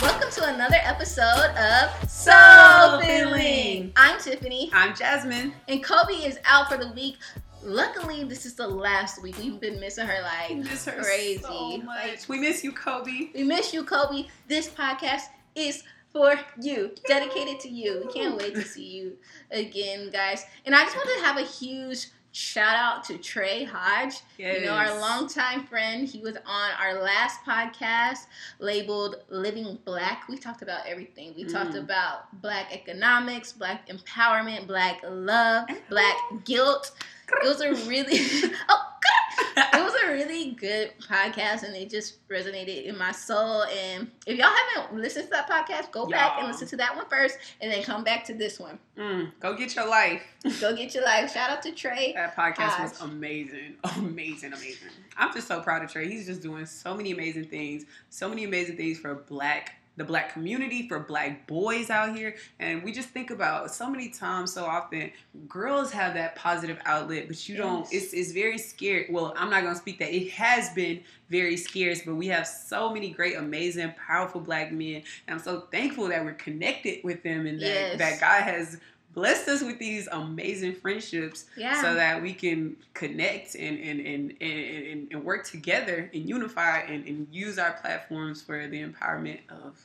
Welcome to another episode of Soul Filling. I'm Tiffany, I'm Jasmine. and Kobe is out for the week. Luckily, this is the last week. We've been missing her like miss her crazy. so much. We miss you, Kobe. we miss you, Kobe. This podcast is for you, dedicated to you. We can't wait to see you again, guys. And I just wanted to have a huge shout out to Trey Hodge. You know, our longtime friend. He was on our last podcast labeled Living Black. We talked about everything. We talked Mm. about black economics, black empowerment, black love, black guilt. It was a really oh. it was a really good podcast and it just resonated in my soul. And if y'all haven't listened to that podcast, go back and listen to that one first and then come back to this one. Mm, go get your life. Go get your life. Shout out to Trey. That podcast was amazing. Amazing, amazing. I'm just so proud of Trey. He's just doing so many amazing things. So many amazing things for black the black community, for black boys out here. And we just think about so many times, so often, girls have that positive outlet, but you don't it's it's very scary. Well, I'm not gonna speak that. It has been very scarce, but we have so many great, amazing, powerful black men. And I'm so thankful that we're connected with them and that, Yes. that God has blessed us with these amazing friendships Yeah. so that we can connect and and, and, and, and, and work together and unify and, and use our platforms for the empowerment of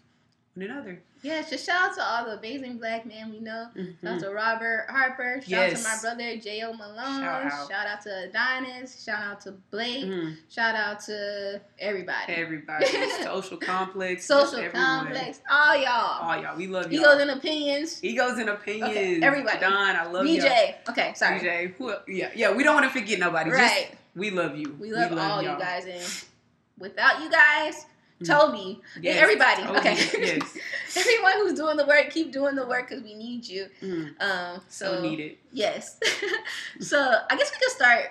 one another. Yeah, just shout out to all the amazing black men we know. Shout out Mhm. to Robert Harper. Shout out to my brother J.O. Malone. Shout Shout out. out. to Adonis. Shout out to Blake. Mhm. Shout out to everybody. Everybody, social complex, Social complex. All y'all. All y'all, we love you. Egos and opinions. Egos and opinions. Okay, everybody. Don, I love you. BJ. Okay, sorry. BJ, who, yeah, yeah. We don't want to forget nobody. Right. Just, we love you. we love all y'all. you guys. And without you guys. Toby, Yes, everybody. Toby, Okay. yes. Everyone who's doing the work, keep doing the work because we need you. Mm, Um, so so needed. Yes. so I guess we could start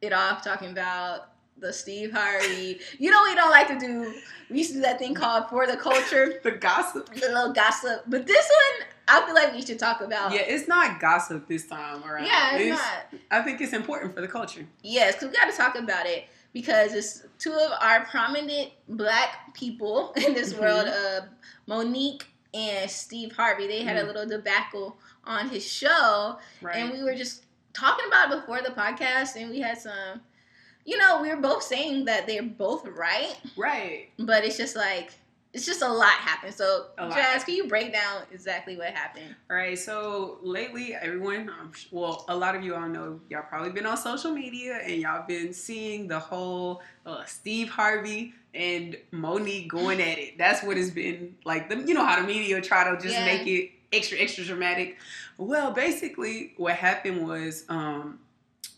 it off talking about the Steve Harvey. You know we don't like to do. We used to do that thing called for the culture, The gossip. the little gossip. But this one, I feel like we should talk about. Yeah, it's not gossip this time around. Yeah, it's, not. I think it's important for the culture. Yes, because we got to talk about it because it's two of our prominent black people in this Mhm. world, uh, Monique and Steve Harvey. They had a Mm. little debacle on his show. Right. and we were just talking about it before the podcast and we had some you know we were both saying that they're both right right. but it's just like it's just a lot happened so lot. jazz can you break down exactly what happened All right. So lately, everyone, um, well, a lot of you all know, y'all probably been on social media and y'all been seeing the whole uh, Steve Harvey and Monique going at it. That's what it's been like. The, you know how the media try to just Yeah. make it extra, extra dramatic. Well, basically, what happened was. Um,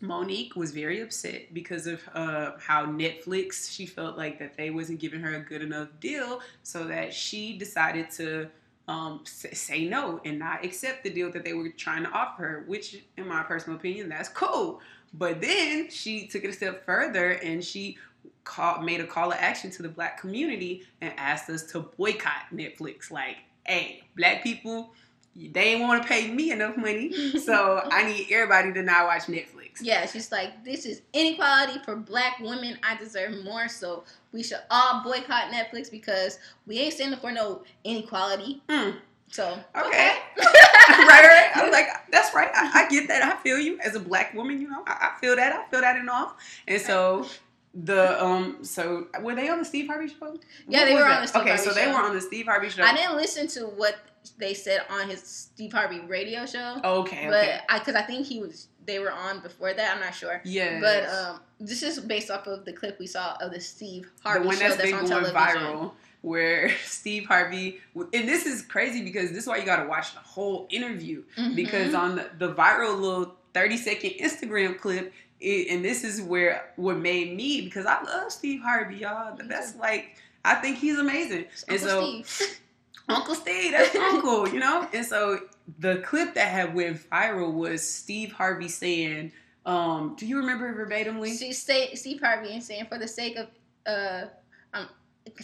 Monique was very upset because of uh, how Netflix she felt like that they wasn't giving her a good enough deal, so that she decided to um, say no and not accept the deal that they were trying to offer her. Which, in my personal opinion, that's cool. But then she took it a step further and she called, made a call to action to the black community and asked us to boycott Netflix. Like, hey, black people, they ain't want to pay me enough money, so I need everybody to not watch Netflix. yeah she's like this is inequality for black women i deserve more so we should all boycott netflix because we ain't standing for no inequality Mm. so Okay. right, right. I'm like, that's right. I, I get that. I feel you as a black woman. You know, I, I feel that. I feel that all. And so the um, so were they on the Steve Harvey show? Yeah, What they were on that? the Steve okay, Harvey so they show. were on the Steve Harvey show. i didn't listen to what they said on his steve harvey radio show okay, but okay. I because I think he was they were on before that. I'm not sure. Yeah. But um, this is based off of the clip we saw of the Steve the Harvey one show that's that's been on going television. viral where Steve Harvey and this is crazy because this is why you got to watch the whole interview Mhm. because on the, the viral little 30 second Instagram clip, it, and this is where what made me because I love Steve Harvey, y'all. That's like I think he's amazing. and Uncle so Steve. Uncle Steve, that's Uncle, you know. And so the clip that had went viral was Steve Harvey saying, um, "Do you remember verbatimly?" She say Steve Harvey and saying for the sake of uh um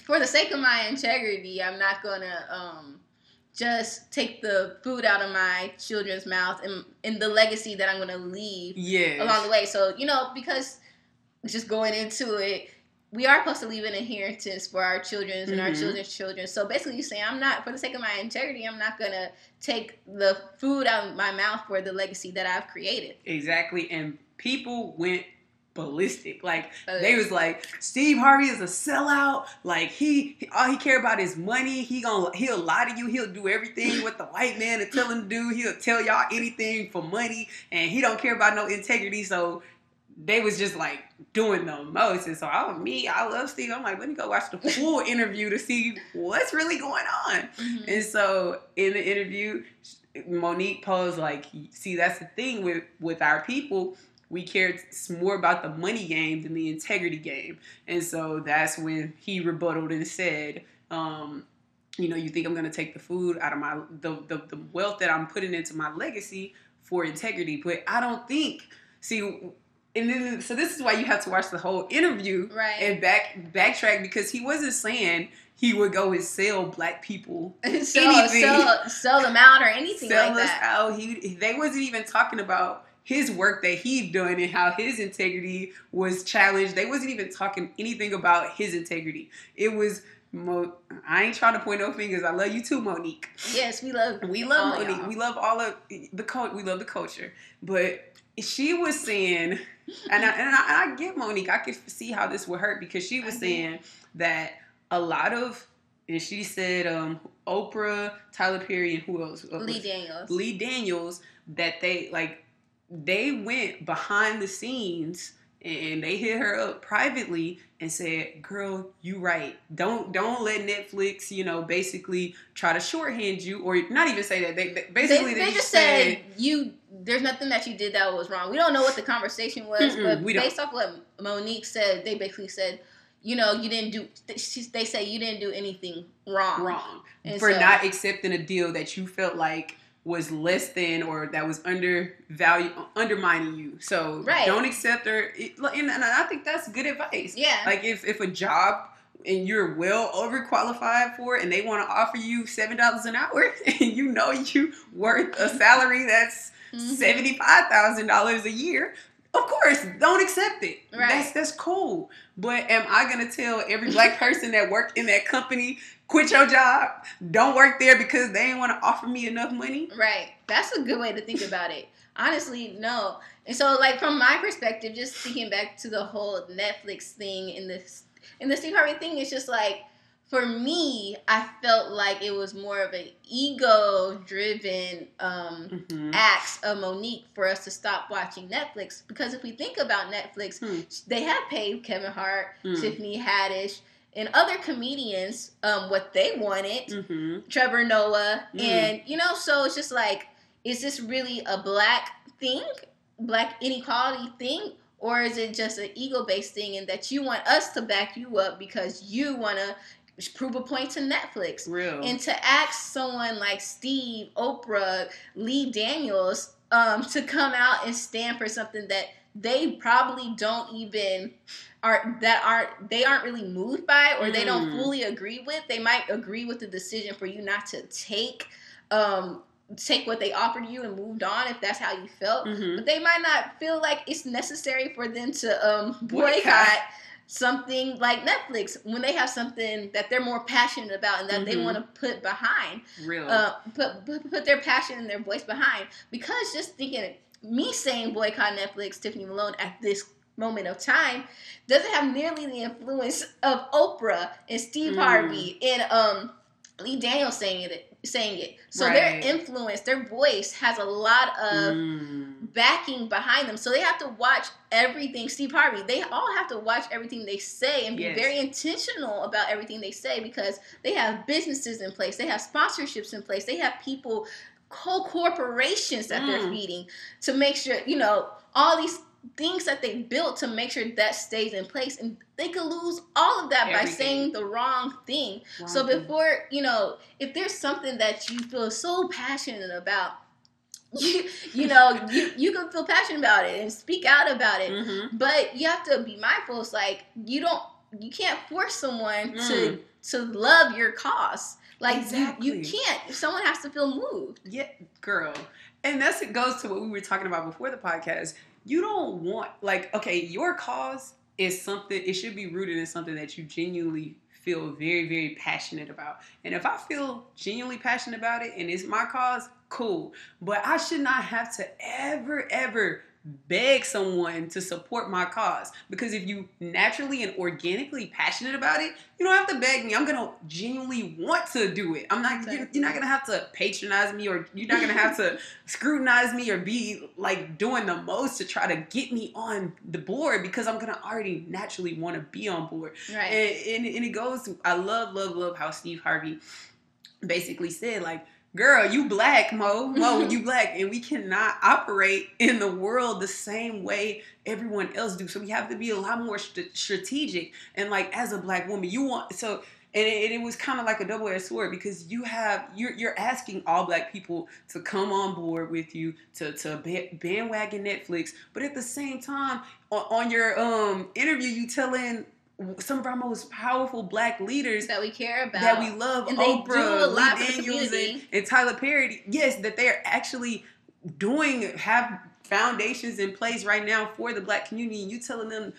for the sake of my integrity, I'm not gonna um just take the food out of my children's mouth and in the legacy that I'm going to leave yeah along the way. So, you know, because just going into it, we are supposed to leave an inheritance for our children's and our Mhm. children's children. So basically, you saying I'm not, for the sake of my integrity, I'm not gonna take the food out of my mouth for the legacy that I've created. exactly and people went ballistic like Uh, they was like Steve Harvey is a sellout. Like he, he- all he care about is money. He gonna he'll lie to you. He'll do everything what the white man is tell him to do. He'll tell y'all anything for money, and he don't care about no integrity. So they was just like doing the most. And so I was me. I love Steve. I'm like, let me go watch the full interview to see what's really going on. mhm. And so in the interview, Monique posed like, see, that's the thing with with our people. We care more about the money game than the integrity game. And so that's when he rebutted and said, um, you know, you think I'm gonna take the food out of my the, the the wealth that I'm putting into my legacy for integrity, but I don't think see and then so this is why you have to watch the whole interview Right. and back backtrack because he wasn't saying he would go and sell black people sell, anything. sell, sell them out or anything sell like us that. out. He they wasn't even talking about his work that he'd done and how his integrity was challenged. They wasn't even talking anything about his integrity. It was Mo- I ain't trying to point no fingers. I love you too, Monique. Yes, we love. We love Monique. y'all. We love all of the cult. We love the culture. But she was saying, and I, and I, I get Monique. I could see how this would hurt because she was I saying that a lot of, and she said, um, Oprah, Tyler Perry, and who else? Lee Daniels. Lee Daniels that they like they went behind the scenes and they hit her up privately and said, "Girl, you right. Don't don't let Netflix, you know, basically try to shorthand you or not even say that. They, they They, basically they just said you. There's nothing that you did that was wrong. We don't know what the conversation was, but don't. based off what Monique said, they basically said, you know, you didn't do. They say you didn't do anything wrong. wrong And for so- not accepting a deal that you felt like was less than or that was undervalue undermining you. So Right. don't accept her. And, and I think that's good advice. Yeah. Like if if a job and you're well overqualified for it and they want to offer you seven dollars an hour and you know you worth a salary that's Mhm. seventy five thousand dollars a year, of course, don't accept it. Right. That's that's cool. But am I gonna tell every black person that worked in that company, quit your job, don't work there because they ain't want to offer me enough money? Right. That's a good way to think about it. Honestly, no. And so, like from my perspective, just thinking back to the whole Netflix thing and this and the Steve Harvey thing, it's just like for me, I felt like it was more of an ego-driven um, Mhm. acts of Monique for us to stop watching Netflix. Because if we think about Netflix, Hmm. they have paid Kevin Hart, Mm. Tiffany Haddish, and other comedians um, what they wanted. Mhm. Trevor Noah, Mm. and you know, so it's just like, is this really a black thing, black inequality thing, or is it just an ego based thing, and that you want us to back you up because you want to prove a point to Netflix? Real. And to ask someone like Steve, Oprah, Lee Daniels um, to come out and stand for something that they probably don't even are that aren't they aren't really moved by or they don't Mm. fully agree with. They might agree with the decision for you not to take um, take what they offered you and moved on if that's how you felt. Mhm. But they might not feel like it's necessary for them to um, Boycott. boycott something like Netflix when they have something that they're more passionate about and that they Mhm. want to put behind, Real. uh, put, put put their passion and their voice behind. Because just thinking, me saying boycott Netflix, Tiffany Malone at this moment of time doesn't have nearly the influence of Oprah and Steve Mm. Harvey and um, Lee Daniels saying it. Saying it, so Right. their influence, their voice has a lot of Mm. backing behind them. So they have to watch everything. Steve Harvey, they all have to watch everything they say and be Yes. very intentional about everything they say because they have businesses in place, they have sponsorships in place, they have people, whole corporations that they're Mm. feeding to make sure, you know, all these things that they built to make sure that stays in place and they could lose all of that by saying the wrong thing so Wrong thing. before you know, if there's something that you feel so passionate about, you you know you you can feel passionate about it and speak out about it, Mhm. but you have to be mindful. It's like you don't you can't force someone Mm. to to love your cause. Like Exactly. you, you can't. Someone has to feel moved. Yeah, girl. And that's it goes to what we were talking about before the podcast. You don't want like okay, your cause is something it should be rooted in something that you genuinely feel very very passionate about. And if I feel genuinely passionate about it and it's my cause, cool. But I should not have to ever ever beg someone to support my cause. Because if you naturally and organically passionate about it you don't have to beg me. I'm gonna genuinely want to do it. I'm not you're, you're not gonna have to patronize me or you're not gonna have to scrutinize me or be like doing the most to try to get me on the board because i'm gonna already naturally want to be on board. Right. and, and, and it goes I love, love, love how Steve Harvey basically said, like, girl, you black, Mo. Mo, you black. And we cannot operate in the world the same way everyone else do. So we have to be a lot more st- strategic. And like, as a black woman, you want, so, and it, it was kind of like a double-edged sword because you have you're you're asking all black people to come on board with you to to bandwagon Netflix, but at the same time on, on your um interview you telling some of our most powerful black leaders that we care about. that we love, And they do Oprah, a lot Lee for Daniels, and, and Tyler Perry. Yes, that they are actually doing have foundations in place right now for the black community. And you telling them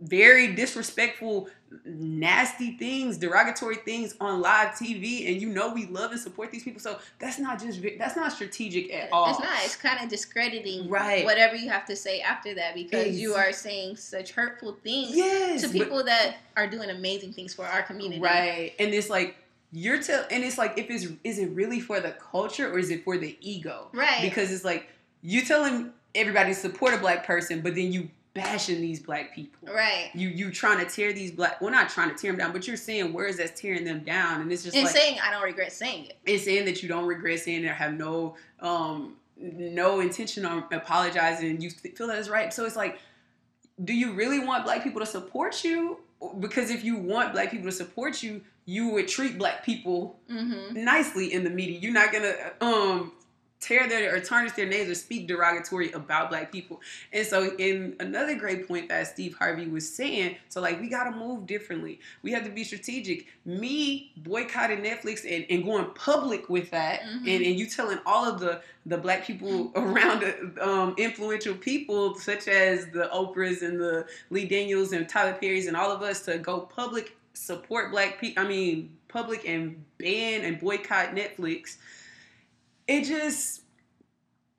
very disrespectful, nasty things, derogatory things on live TV, and you know we love and support these people. So that's not just that's not strategic at all. It's not. It's kind of discrediting Right. whatever you have to say after that because you are saying such hurtful things Yes, to but- people that are doing amazing things for our community. Right. And it's like you're tell and it's like if it's is it really for the culture or is it for the ego? Right. Because it's like you telling everybody to support a black person, but then you bashing these black people. right. You you trying to tear these black well not trying to tear them down, but you're saying words that's tearing them down. And it's just And like saying I don't regret saying it. it's saying that you don't regret saying it or have no um no intention on apologizing and you feel that is right. So it's like, do you really want black people to support you? Because if you want black people to support you, you would treat black people Mm-hmm. nicely in the media. You're not gonna um tear their or tarnish their names or speak derogatory about black people. And so in another great point that Steve Harvey was saying, so like we gotta move differently. We have to be strategic. Me boycotting Netflix and, and going public with that Mhm. and, and you telling all of the the black people around um, influential people such as the Oprahs and the Lee Daniels and Tyler Perry's and all of us to go public support black people. I mean, public and ban and boycott Netflix. It just,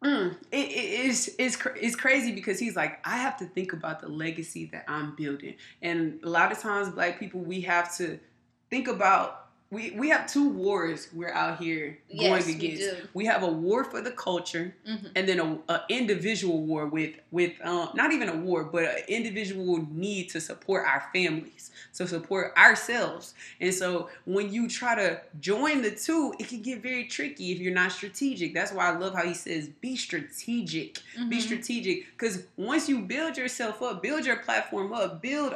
mm, it, is it's, cr- it's crazy because he's like, I have to think about the legacy that I'm building, and a lot of times, black people, we have to think about. We, we have two wars we're out here Yes, going we against. do. We have a war for the culture, Mm-hmm. and then a, a individual war with with um, not even a war, but an individual need to support our families, to support ourselves. And so when you try to join the two, it can get very tricky if you're not strategic. That's why I love how he says, "Be strategic." Be Mhm. strategic, because once you build yourself up, build your platform up, build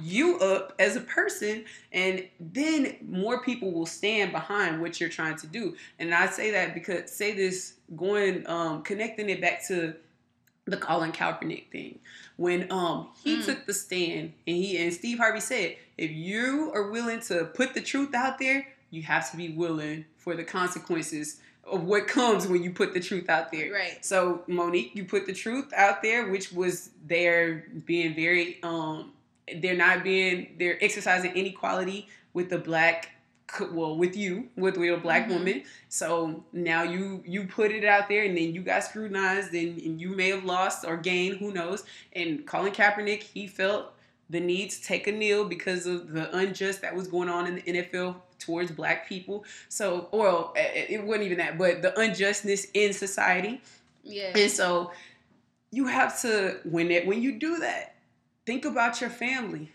you up as a person, and then more people will stand behind what you're trying to do. And I say that because say this going um connecting it back to the Colin Kaepernick thing. When um he Mm. took the stand and he and Steve Harvey said, if you are willing to put the truth out there, you have to be willing for the consequences of what comes when you put the truth out there. Right. So Monique, you put the truth out there, which was they're being very um they're not being they're exercising inequality with the black well with you with a black Mhm. woman so now you you put it out there and then you got scrutinized and, and you may have lost or gained who knows and Colin Kaepernick he felt the need to take a kneel because of the unjust that was going on in the NFL towards black people so well it it wasn't even that but the unjustness in society Yeah. and so you have to when it when you do that, think about your family.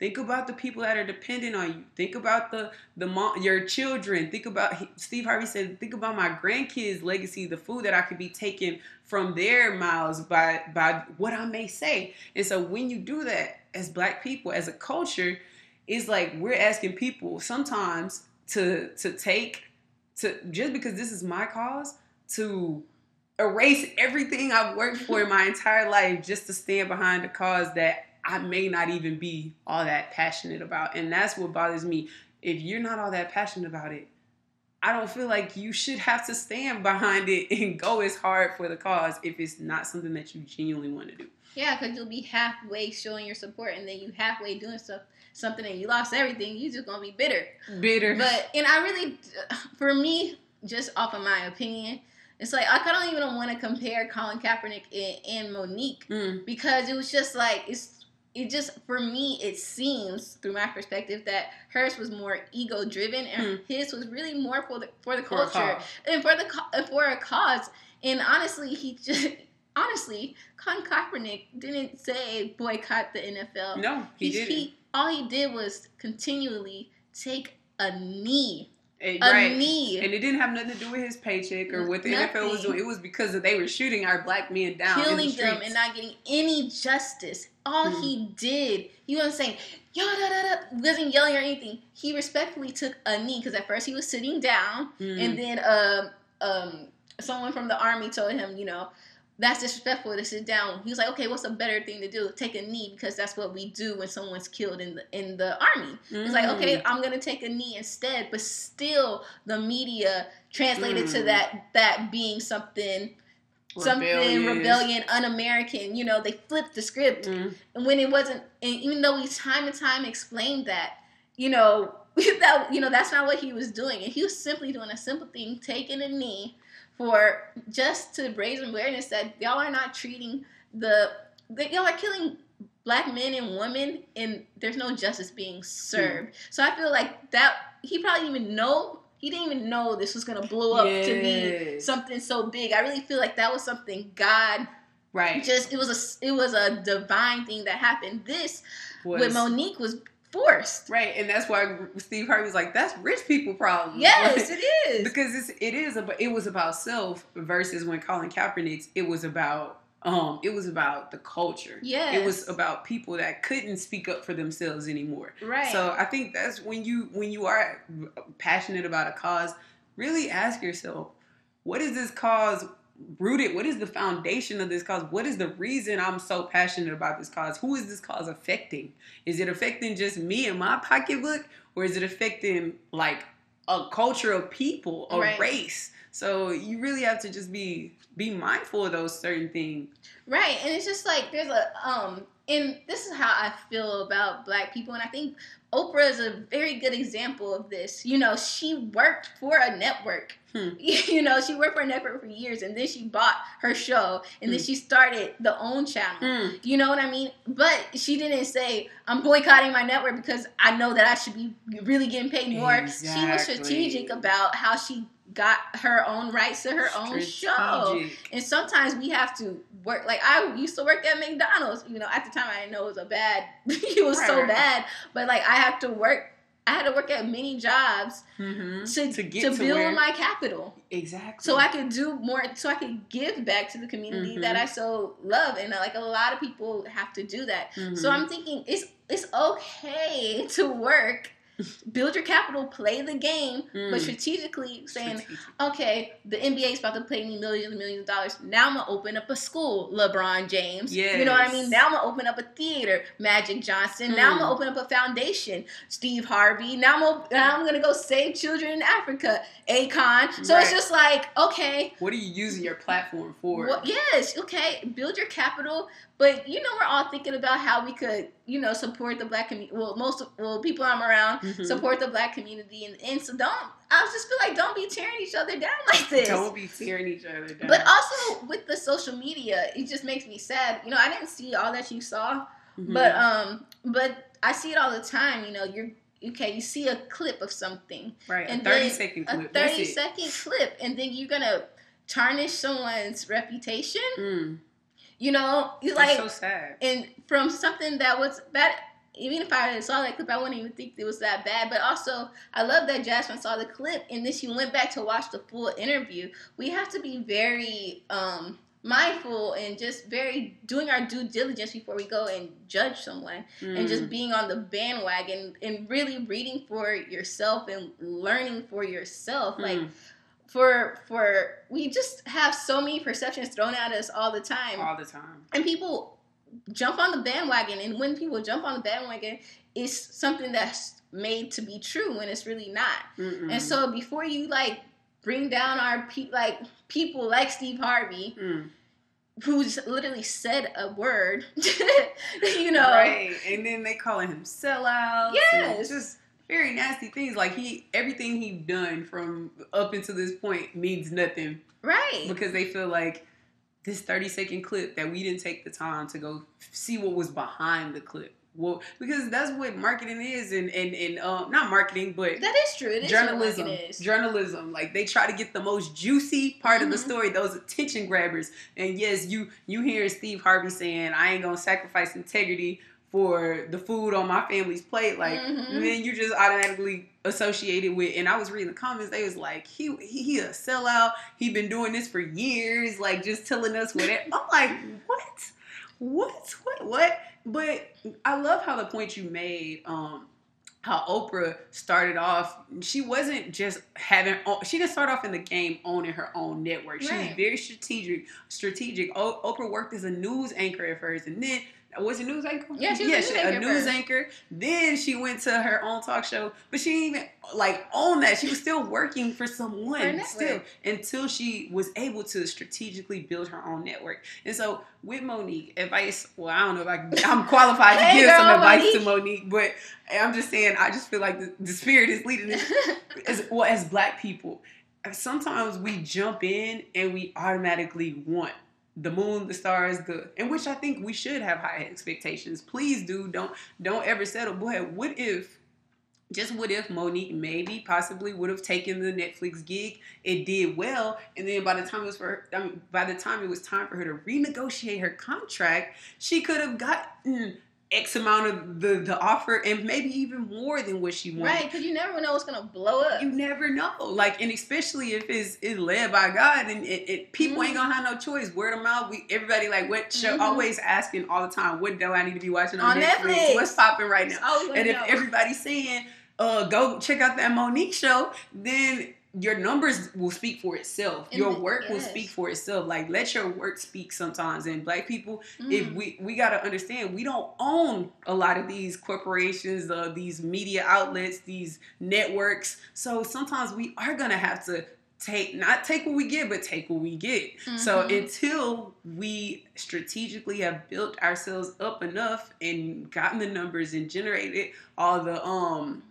Think about the people that are dependent on you. Think about the the mom, your children. Think about Steve Harvey said. Think about my grandkids' legacy, the food that I could be taking from their mouths by by what I may say. And so when you do that as Black people, as a culture, it's like we're asking people sometimes to to take to just because this is my cause to erase everything I've worked for in my entire life just to stand behind a cause that I may not even be all that passionate about. And that's what bothers me. If you're not all that passionate about it, I don't feel like you should have to stand behind it and go as hard for the cause if it's not something that you genuinely want to do. Yeah, because you'll be halfway showing your support, and then you halfway doing stuff something and you lost everything. You just gonna be bitter. Bitter. But and I really, for me, just off of my opinion, it's like I don't even want to compare Colin Kaepernick and, and Monique Mm. because it was just like it's it just for me it seems through my perspective that hers was more ego driven and hmm. his was really more for the for the. For culture and for the for a cause and honestly he just honestly Colin Kaepernick didn't say boycott the NFL No, he He's- didn't. all he did was continually take a knee a right. knee And it didn't have nothing to do with his paycheck or what the NFL was doing. It was because they were shooting our black men down. in the killing them and not getting any justice. All Mhm. he did, he I'm saying yo da da da, wasn't yelling or anything. He respectfully took a knee because at first he was sitting down, Mm. and then um um someone from the army told him, you know. That's disrespectful to sit down. He was like, "Okay, what's a better thing to do? Take a knee because that's what we do when someone's killed in the in the army." It's like, Mm. okay, I'm gonna take a knee instead, but still the media translated to Mm. that that being something something rebellion, un-American. You know, they flipped the script, Mm. and when it wasn't, and even though we time and time explained that, you know, that you know that's not what he was doing, and he was simply doing a simple thing, taking a knee for just to raise awareness that y'all are not treating the that y'all are killing black men and women and there's no justice being served so i feel like that he probably even know he didn't even know this was going to blow up to be something so big. I really feel like that was something god Right. just it was a it was a divine thing that happened. This Was- with monique was forced. Right, and that's why Steve Harvey was like, "That's rich people problem." yes it is. Because it's it is about it was about self versus when Colin Kaepernick's it was about um it was about the culture. Yeah. It was about people that couldn't speak up for themselves anymore. right So I think that's when you when you are passionate about a cause, really ask yourself, what is this cause rooted? What is the foundation of this cause? What is the reason I'm so passionate about this cause? Who is this cause affecting? Is it affecting just me and my pocketbook, or is it affecting like a culture of people, a Right. race? So you really have to just be be mindful of those certain things. Right, and it's just like there's a um, and this is how I feel about black people, and I think Oprah is a very good example of this. You know, she worked for a network. Hmm. You know, she worked for a network for years, and then she bought her show, and then Hmm. she started the own channel. You know what I mean? But she didn't say, I'm boycotting my network because I know that I should be really getting paid more. She was strategic about how she got her own rights to her own show. And sometimes we have to work. Like I used to work at McDonald's. You know, at the time I didn't know it was a bad. it was so Right. bad. But like I have to work. I had to work at many jobs Mhm. to To to, to build where- my capital, Exactly. so I could do more. So I could give back to the community Mhm. that I so love. And like a lot of people have to do that. So Mhm. I'm thinking it's it's okay to work. Build your capital, play the game, but Mm. strategically saying, Strategic. okay, the NBA is about to pay me millions and millions of dollars. Now I'm gonna open up a school, LeBron James. You know what I mean? Now I'm gonna open up a theater, Magic Johnson. Now I'm Mm. gonna open up a foundation, Steve Harvey. Now I'm gonna, now I'm gonna go save children in Africa, Akon. So it's just like, okay, What are you using your platform for? well, yes, okay, build your capital. But you know, we're all thinking about how we could, you know, support the black community. Well, most of, well, people I'm around Mhm. support the black community, and, and so don't. I just feel like don't be tearing each other down like this. Don't be tearing each other down. But also with the social media, it just makes me sad. You know, I didn't see all that you saw, Mhm. but um, but I see it all the time. You know, you're okay. You see a clip of something, right, and a thirty then second a clip. That's thirty it. clip, and then you're gonna tarnish someone's reputation. Mm. You know, It's like so sad. and from something that was bad. Even if I saw that clip, I wouldn't even think it was that bad. But also, I love that Jasmine saw the clip and then she went back to watch the full interview. We have to be very um, mindful and just very doing our due diligence before we go and judge someone and just Mm. being on the bandwagon and really reading for yourself and learning for yourself. Like Mm. For for we just have so many perceptions thrown at us all the time all the time. and people jump on the bandwagon, and when people jump on the bandwagon, it's something that's made to be true when it's really not. Mm-mm. And so before you like bring down our pe- like people like Steve Harvey, Mm. who's literally said a word, you know, right? And then they calling him sellouts. and Yes. just very nasty things. Like he, everything he done from up until this point means nothing right? because they feel like this 30 second clip that we didn't take the time to go see what was behind the clip. Well, because that's what marketing is, and and and um, not marketing, but That is true. It is journalism. Is. Journalism, like they try to get the most juicy part of the Mhm. story, those attention grabbers. And yes, you you hear Steve Harvey saying, "I ain't gonna sacrifice integrity for the food on my family's plate." Like, Mhm. then you just automatically associated with. And I was reading the comments; they was like, "He he, he a sellout. He been doing this for years. Like, just telling us what." It, I'm like, what? What? What? What? But I love how the point you made. Um, how Oprah started off. She wasn't just having. She didn't start off in the game owning her own network. She was very strategic. Strategic. Oprah worked as a news anchor at first, and then was a news anchor. Yeah, she was a news a anchor news first. anchor. Then she went to her own talk show, but she didn't even like own that. She was still working for For someone network. still until she was able to strategically build her own network. And so with Monique, advice. Well, I don't know if I, I'm qualified to Hey, give some girl, advice to Monique. Monique, but I'm just saying. I just feel like the, the spirit is leading us as well as Black people. Sometimes we jump in and we automatically want the moon, the stars, the in which I think we should have high expectations. Please do don't don't ever settle. Boy, what if just what if Monique maybe possibly would have taken the Netflix gig? It did well, and then by the time it was for I mean, by the time it was time for her to renegotiate her contract, she could have gotten X amount of the the offer and maybe even more than what she wanted. right? Because you never know what's gonna blow up. You never know, like, and especially if it's, it's led by God, and it, it people ain't gonna have no choice. Word of mouth, we everybody like what show? Mhm. Always asking all the time, what do I need to be watching on, On Netflix? Netflix. What's popping right now? Gonna And if know. everybody's saying, uh, go check out that Monique show, then your numbers will speak for itself. And your work will speak for itself. Like let your work speak sometimes. And black people, if Mm. we we gotta understand, we don't own a lot of these corporations, uh, these media outlets, these networks. So sometimes we are gonna have to take not take what we get, but take what we get. So Mhm. until we strategically have built ourselves up enough and gotten the numbers and generated all the um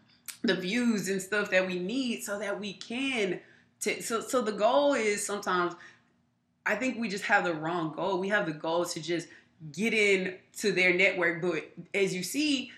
the views and stuff that we need so that we can t- so so the goal is sometimes I think we just have the wrong goal. We have the goal to just get in to their network, but as you see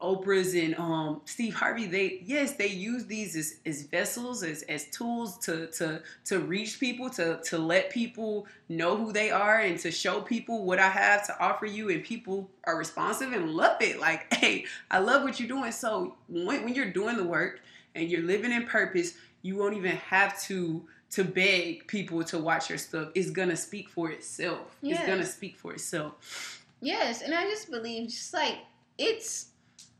Oprah's and um, Steve Harvey, they yes, they use these as, as vessels, as, as tools to to to reach people, to to let people know who they are, and to show people what I have to offer you, and people are responsive and love it. Like, hey, I love what you're doing. So when, when you're doing the work and you're living in purpose, you won't even have to to beg people to watch your stuff. It's gonna speak for itself. It's gonna speak for itself. Yes, and I just believe just like it's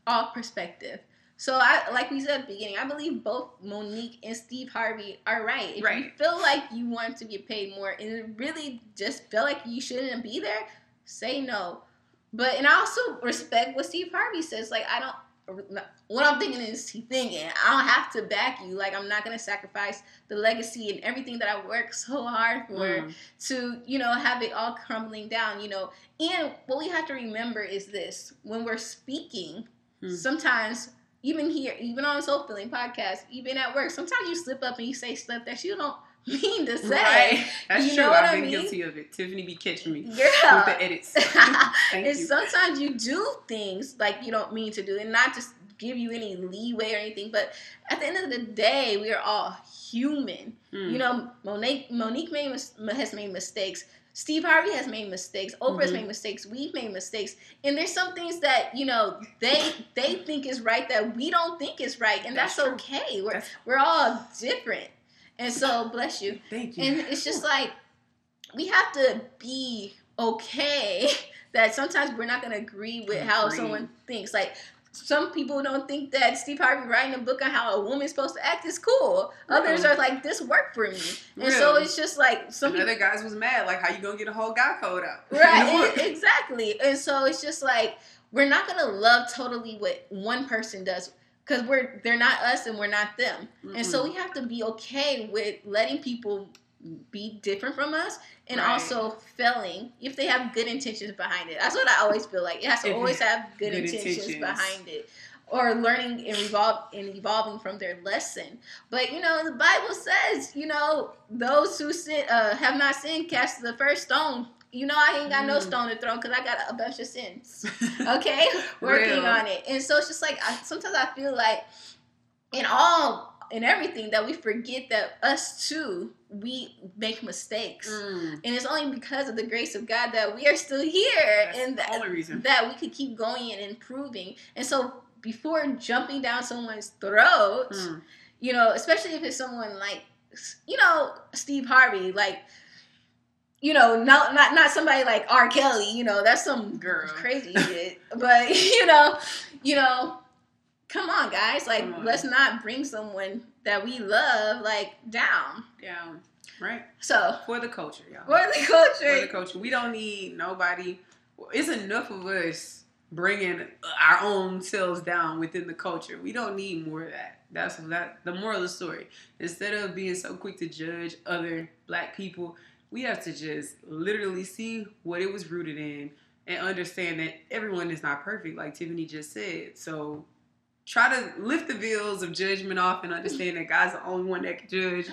all perspective. So I like we said at the beginning, I believe both Monique and Steve Harvey are right. If you Right. feel like you want to get paid more and it really just feel like you shouldn't be there, say no. But and I also respect what Steve Harvey says. Like I don't what I'm thinking is he thinking, I don't have to back you. Like I'm not gonna sacrifice the legacy and everything that I worked so hard for Mm. to you know have it all crumbling down you know and what we have to remember is this when we're speaking Hmm. sometimes even here even on soul filling podcast even at work sometimes you slip up and you say stuff that you don't mean to say Right. That's You true. I've been mean? guilty of it. Tiffany be catching me yeah. with the edits. Thank and you. sometimes you do things like you don't mean to do and not just give you any leeway or anything but at the end of the day we are all human Mm. you know, Monique Monique made has made mistakes. Steve Harvey has made mistakes. Oprah's Mhm. made mistakes. We've made mistakes. And there's some things that you know they they think is right that we don't think is right, and that's, That's okay. We're That's- we're all different, and so bless you. Thank you. And it's just like we have to be okay that sometimes we're not gonna agree with how someone thinks. Like some people don't think that Steve Harvey writing a book on how a woman's supposed to act is cool. Others are like, this worked for me. And Real. so it's just like some Some other guys was mad, like, how you gonna get a whole guy code out? right e- exactly and so it's just like we're not gonna love totally what one person does because we're they're not us and we're not them and so we have to be okay with letting people be different from us and Right. also failing if they have good intentions behind it that's what i always feel like it has to If always have good, good intentions, intentions. behind it or learning and evolve and evolving from their lesson but you know the bible says you know those who sin uh, have not sinned cast the first stone you know i ain't got no Mm. stone to throw because i got a bunch of sins okay working Real. on it and so it's just like I, sometimes i feel like in all in everything that we forget that us too we make mistakes. Mm, and it's only because of the grace of god that we are still here that's and that, only reason. that we could keep going and improving. And so before jumping down someone's throat Mm, you know especially if it's someone like you know steve harvey like you know not not not somebody like r. Kelly you know that's some Girl. crazy shit. But you know you know come on guys like let's not bring someone that we love like down down, right? so For the culture, y'all. for the culture. For the culture, we don't need nobody. It's enough of us bringing our own selves down within the culture. We don't need more of that. That's that. The moral of the story. Instead of being so quick to judge other black people, we have to just literally see what it was rooted in and understand that everyone is not perfect, like Tiffany just said. So try to lift the veils of judgment off and understand that God's the only one that can judge.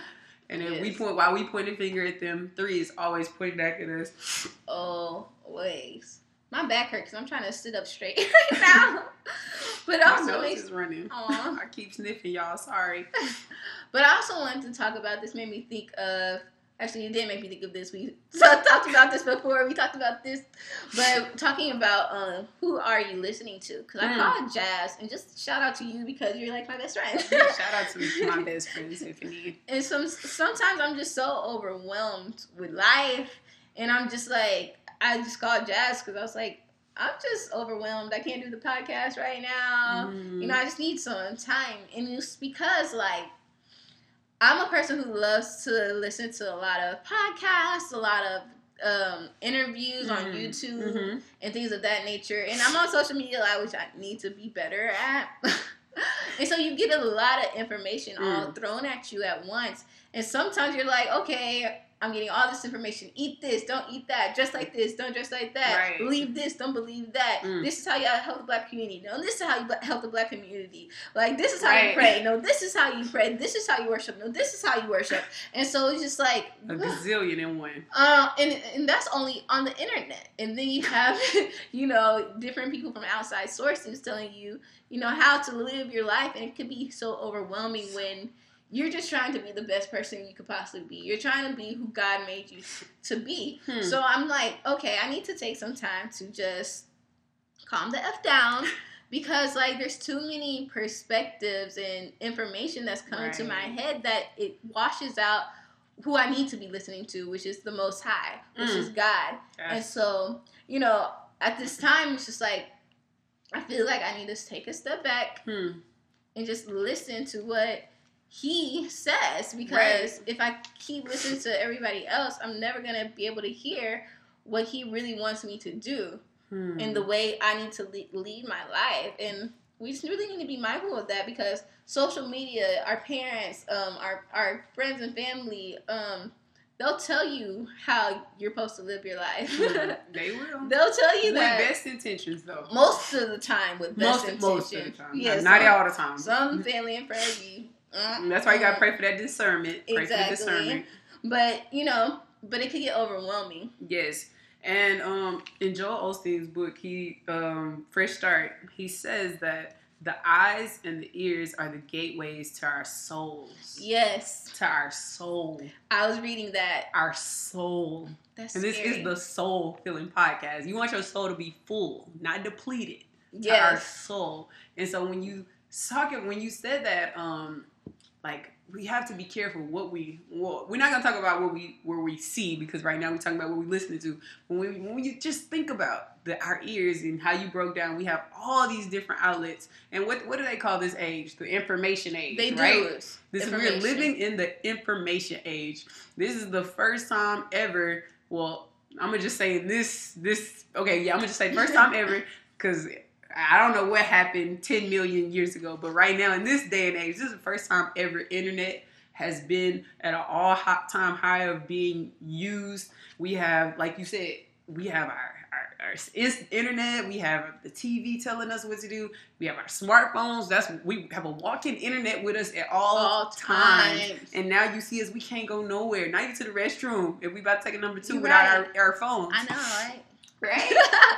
And then we point while we point a finger at them, three is always pointing back at us. always my back hurts i'm trying to sit up straight right now but My also nose is running. I keep sniffing, y'all. Sorry. But I also wanted to talk about this. Made me think of. Actually, it did make me think of this. We talked about this before. We talked about this, but talking about um, who are you listening to? Because I Mm. called Jazz, and just shout out to you because you're like my best friend. Shout out to my best friend Tiffany. and some sometimes I'm just so overwhelmed with life, and I'm just like, I just called Jazz because I was like, I'm just overwhelmed. I can't do the podcast right now. Mm. You know, I just need some time. And it's because, like, I'm a person who loves to listen to a lot of podcasts, a lot of um, interviews on Mhm. YouTube Mhm. and things of that nature. And I'm on social media, like, which I need to be better at. and so you get a lot of information all Mm. thrown at you at once. And sometimes you're like, okay, I'm getting all this information. Eat this, don't eat that. Dress like this, don't dress like that. Right. Believe this, don't believe that. Mm. This is how you help the black community. No, this is how you help the black community. Like this is how Right. you pray. No, this is how you pray. This is how you worship. No, this is how you worship. And so it's just like A gazillion in one. uh, and and that's only on the internet. And then you have, you know, different people from outside sources telling you, you know, how to live your life, and it can be so overwhelming when you're just trying to be the best person you could possibly be. You're trying to be who God made you to be. Hmm. So I'm like, okay, I need to take some time to just calm the f down. Because like there's too many perspectives and information that's coming to my head that it washes out who I need to be listening to, which is the Most High, which Mm. is God. And so, you know, at this time, it's just like I feel like I need to take a step back hmm. and just listen to what He says because if I keep listening to everybody else, I'm never gonna be able to hear what He really wants me to do Hmm. and the way I need to le- lead my life. And we just really need to be mindful of that because social media, our parents, um, our our friends and family, um, they'll tell you how you're supposed to live your life. Hmm. They will. they'll tell you With that best intentions, though. most of the time with best Most, intentions. most of the time. Yeah, not some, all the time. some family and friends. Mm, That's why you gotta pray for that discernment. Pray Exactly. for the discernment. But you know, but it could get overwhelming. Yes. And um, in Joel Osteen's book, he um, Fresh Start, he says that the eyes and the ears are the gateways to our souls. Yes, To our soul. I was reading that. Our soul. That's And this is the soul filling podcast. You want your soul to be full, not depleted. To our yes. soul. And so when you talk it when you said that, um, like we have to be careful what we well, we're not gonna talk about what we where we see because right now we're talking about what we listening to. When we when you just think about the our ears and how you broke down. We have all these different outlets, and what what do they call this age? The information age. They do. right? This we're living in the information age. This is the first time ever. Well, I'm gonna just say this. This okay? Yeah, I'm gonna just say first time ever because I don't know what happened 10 million years ago, but right now in this day and age, this is the first time ever internet has been at an all time high of being used. We have, like you said, we have our, our, our internet, we have the TV telling us what to do, we have our smartphones. That's we have a walk-in internet with us at all, All times. times. And now you see us, we can't go nowhere. Not even to the restroom if we about to take a number two You without right. our, our phones. I know, Right? right?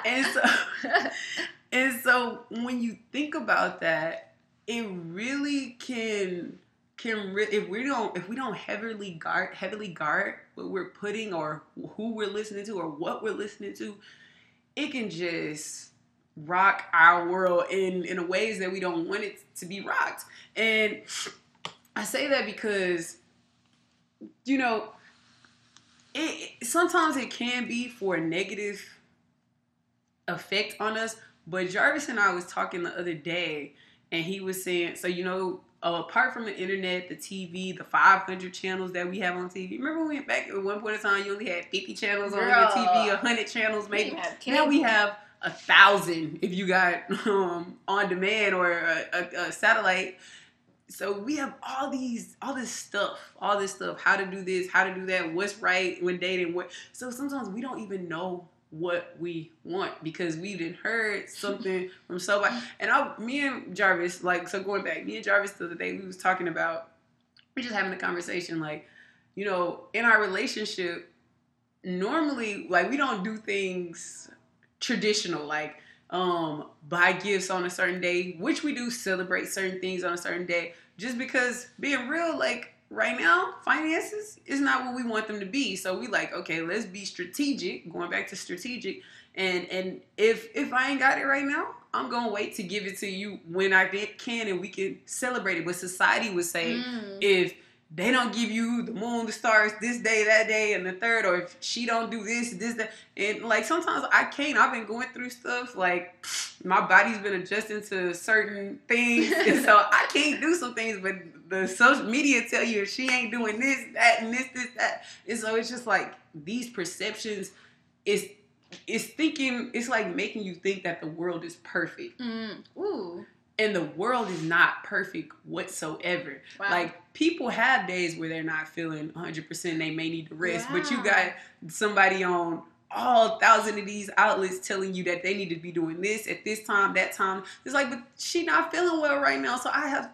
And so and so when you think about that, it really can can re- if we don't if we don't heavily guard heavily guard what we're putting or who we're listening to or what we're listening to, it can just rock our world in in ways that we don't want it to be rocked. And I say that because you know it sometimes it can be for a negative effect on us. But Jarvis and I was talking the other day, and he was saying, so you know, uh, apart from the internet, the TV, the 500 channels that we have on TV. Remember when we went back at one point in time, you only had 50 channels on your TV, 100 channels maybe. have Now we have a thousand if you got um, on demand or a, a, a satellite. So we have all these, all this stuff, all this stuff. How to do this, how to do that, what's right when dating, what. So sometimes we don't even know what we want because we didn't heard something from somebody. And I, me and Jarvis, like, so going back, me and Jarvis the other day, we was talking about, we just having a conversation, like, you know, in our relationship, normally, like, we don't do things traditional, like, um, buy gifts on a certain day, which we do celebrate certain things on a certain day, just because being real, like, right now, finances is not what we want them to be. So we like, okay, let's be strategic, going back to strategic. And and if if I ain't got it right now, I'm gonna wait to give it to you when I can and we can celebrate it. But society would say Mm. if they don't give you the moon, the stars, this day, that day, and the third, or if she don't do this, this, that, and like sometimes I can't. I've been going through stuff like my body's been adjusting to certain things, and so I can't do some things. But the social media tell you if she ain't doing this, that, and this, this, that, and so it's just like these perceptions is it's thinking it's like making you think that the world is perfect Mm. Ooh. and the world is not perfect whatsoever Wow. like people have days where they're not feeling 100% they may need to rest but you got somebody on all thousand of these outlets telling you that they need to be doing this at this time that time. It's like but she not feeling well right now. So i have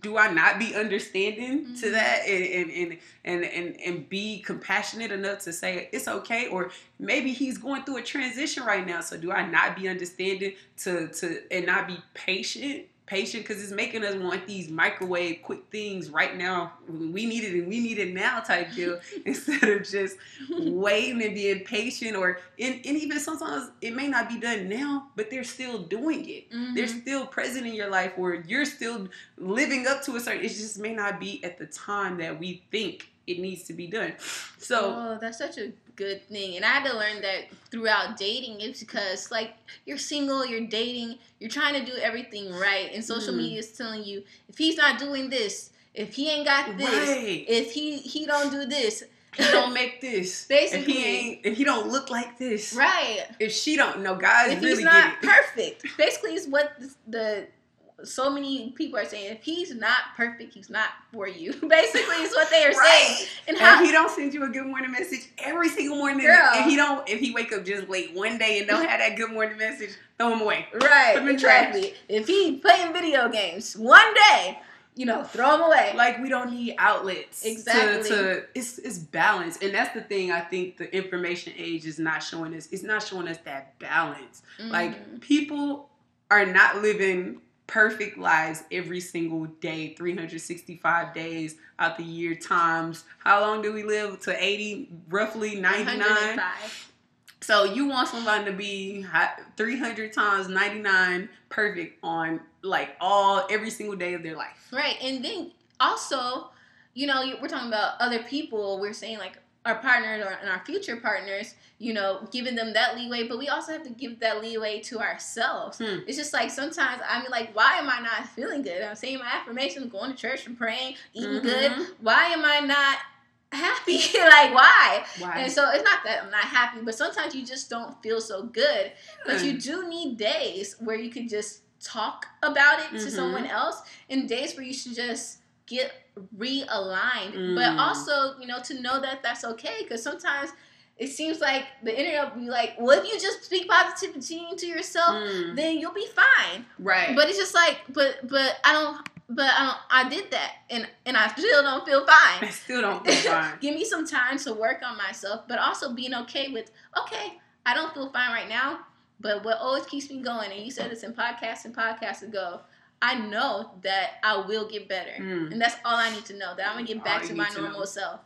do i not be understanding to Mhm. that and and, and and and and be compassionate enough to say it's okay? Or maybe he's going through a transition right now. So do i not be understanding to to and not be patient patient because it's making us want these microwave quick things right now we need it and we need it now type deal instead of just waiting and being patient or and, and even sometimes it may not be done now but they're still doing it Mhm. they're still present in your life or you're still living up to a certain it just may not be at the time that we think it needs to be done so oh, that's such a good thing. And I had to learn that throughout dating. It's because like you're single, you're dating, you're trying to do everything right, and social Mhm. media is telling you if he's not doing this, if he ain't got this, right if he he don't do this, he don't make this Basically. if he ain't if he don't look like this right. if she don't know guys if really he's not perfect, basically, is what the, the so many people are saying. If he's not perfect, he's not for you. Basically, is what they are saying. Right. And And how if he don't send you a good morning message every single morning, Girl. if he don't, if he wake up just late one day and don't have that good morning message, throw him away. right, Put him in trash. If he playing video games one day, you know, throw him away. Like we don't need outlets. Exactly. To, it's it's balance, and that's the thing. I think the information age is not showing us. It's not showing us that balance. Mhm. Like people are not living perfect lives every single day 365 days out the year times how long do we live? To 80 roughly 99 so you want somebody to be 300 times 99 perfect on like all every single day of their life. Right, and then also, you know, we're talking about other people. We're saying like our partners or, and our future partners, you know, giving them that leeway, but we also have to give that leeway to ourselves. Hmm. It's just like sometimes I'm like, why am I not feeling good? I'm saying my affirmations, going to church and praying, eating Mhm. good. Why am I not happy? like, why? Why? And so it's not that I'm not happy, but sometimes you just don't feel so good. But Hmm. you do need days where you can just talk about it to Mhm. someone else, and days where you should just get realigned. Mm. But also, you know, to know that that's okay, because sometimes it seems like the internet will be like, well, if you just speak positivity to yourself, Mm, then you'll be fine. right. But it's just like, but but I don't. But I don't. I did that, and and I still don't feel fine. I still don't feel fine. Give me some time to work on myself, but also being okay with, okay, I don't feel fine right now, but what always keeps me going, and you said this in podcasts and podcasts ago, I know that I will get better. Mm. And that's all I need to know, that I'm going to get back All to my normal know. self.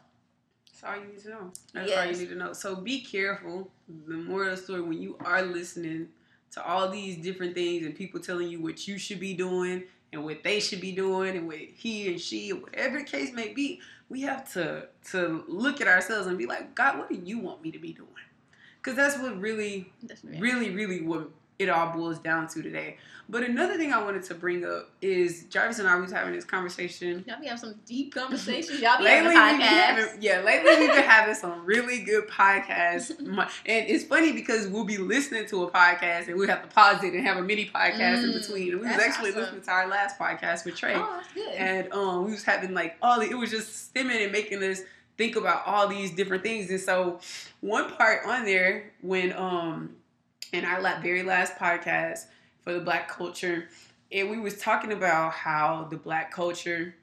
That's all you need to know. That's all you Yes. need to know. So be careful. The moral of the story when you are listening to all these different things and people telling you what you should be doing and what they should be doing and what he and she or whatever the case may be, we have to to look at ourselves and be like, God, what do you want me to be doing? Because that's what really That's really, really what it all boils down to today. But another thing I wanted to bring up is Jarvis and I was having this conversation Y'all be having some deep conversations. Y'all be lately having podcasts. having, yeah, lately we've been having some really good podcasts. And it's funny because we'll be listening to a podcast and we'll have to pause it and have a mini podcast in Mm, between. And we was actually awesome. listening to our last podcast with Trey. Oh, that's good. And um, we was having like all the, it was just stemming and making us think about all these different things. And so one part on there when um in our very last podcast for the black culture, and we was talking about how the black culture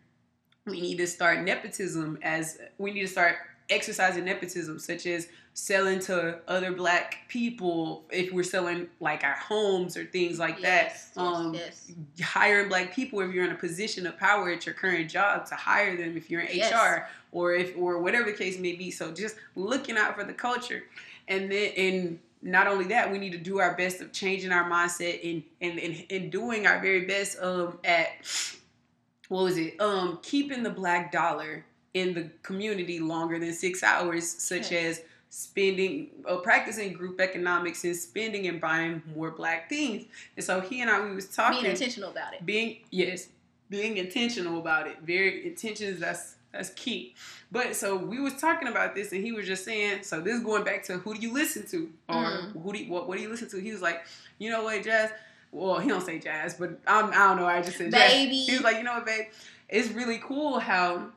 we need to start nepotism as we need to start exercising nepotism such as selling to other black people if we're selling like our homes or things like yes, that um yes, hiring black people if you're in a position of power at your current job to hire them if you're in Yes. HR or if or whatever the case may be. So just looking out for the culture, and then and not only that, we need to do our best of changing our mindset and and and, and doing our very best um at what was it um keeping the black dollar in the community longer than six hours, such Yes. as spending uh, practicing group economics and spending and buying more black things and so he and i we was talking Being intentional about it. being yes being intentional about it very intentions that's that's key. But so we was talking about this and he was just saying so this is going back to who do you listen to? Or Mm. who do you, what, what do you listen to? He was like you know what jazz? Well he don't say jazz but I'm, i don't know i just said jazz. Baby. he was like you know what babe? It's really cool how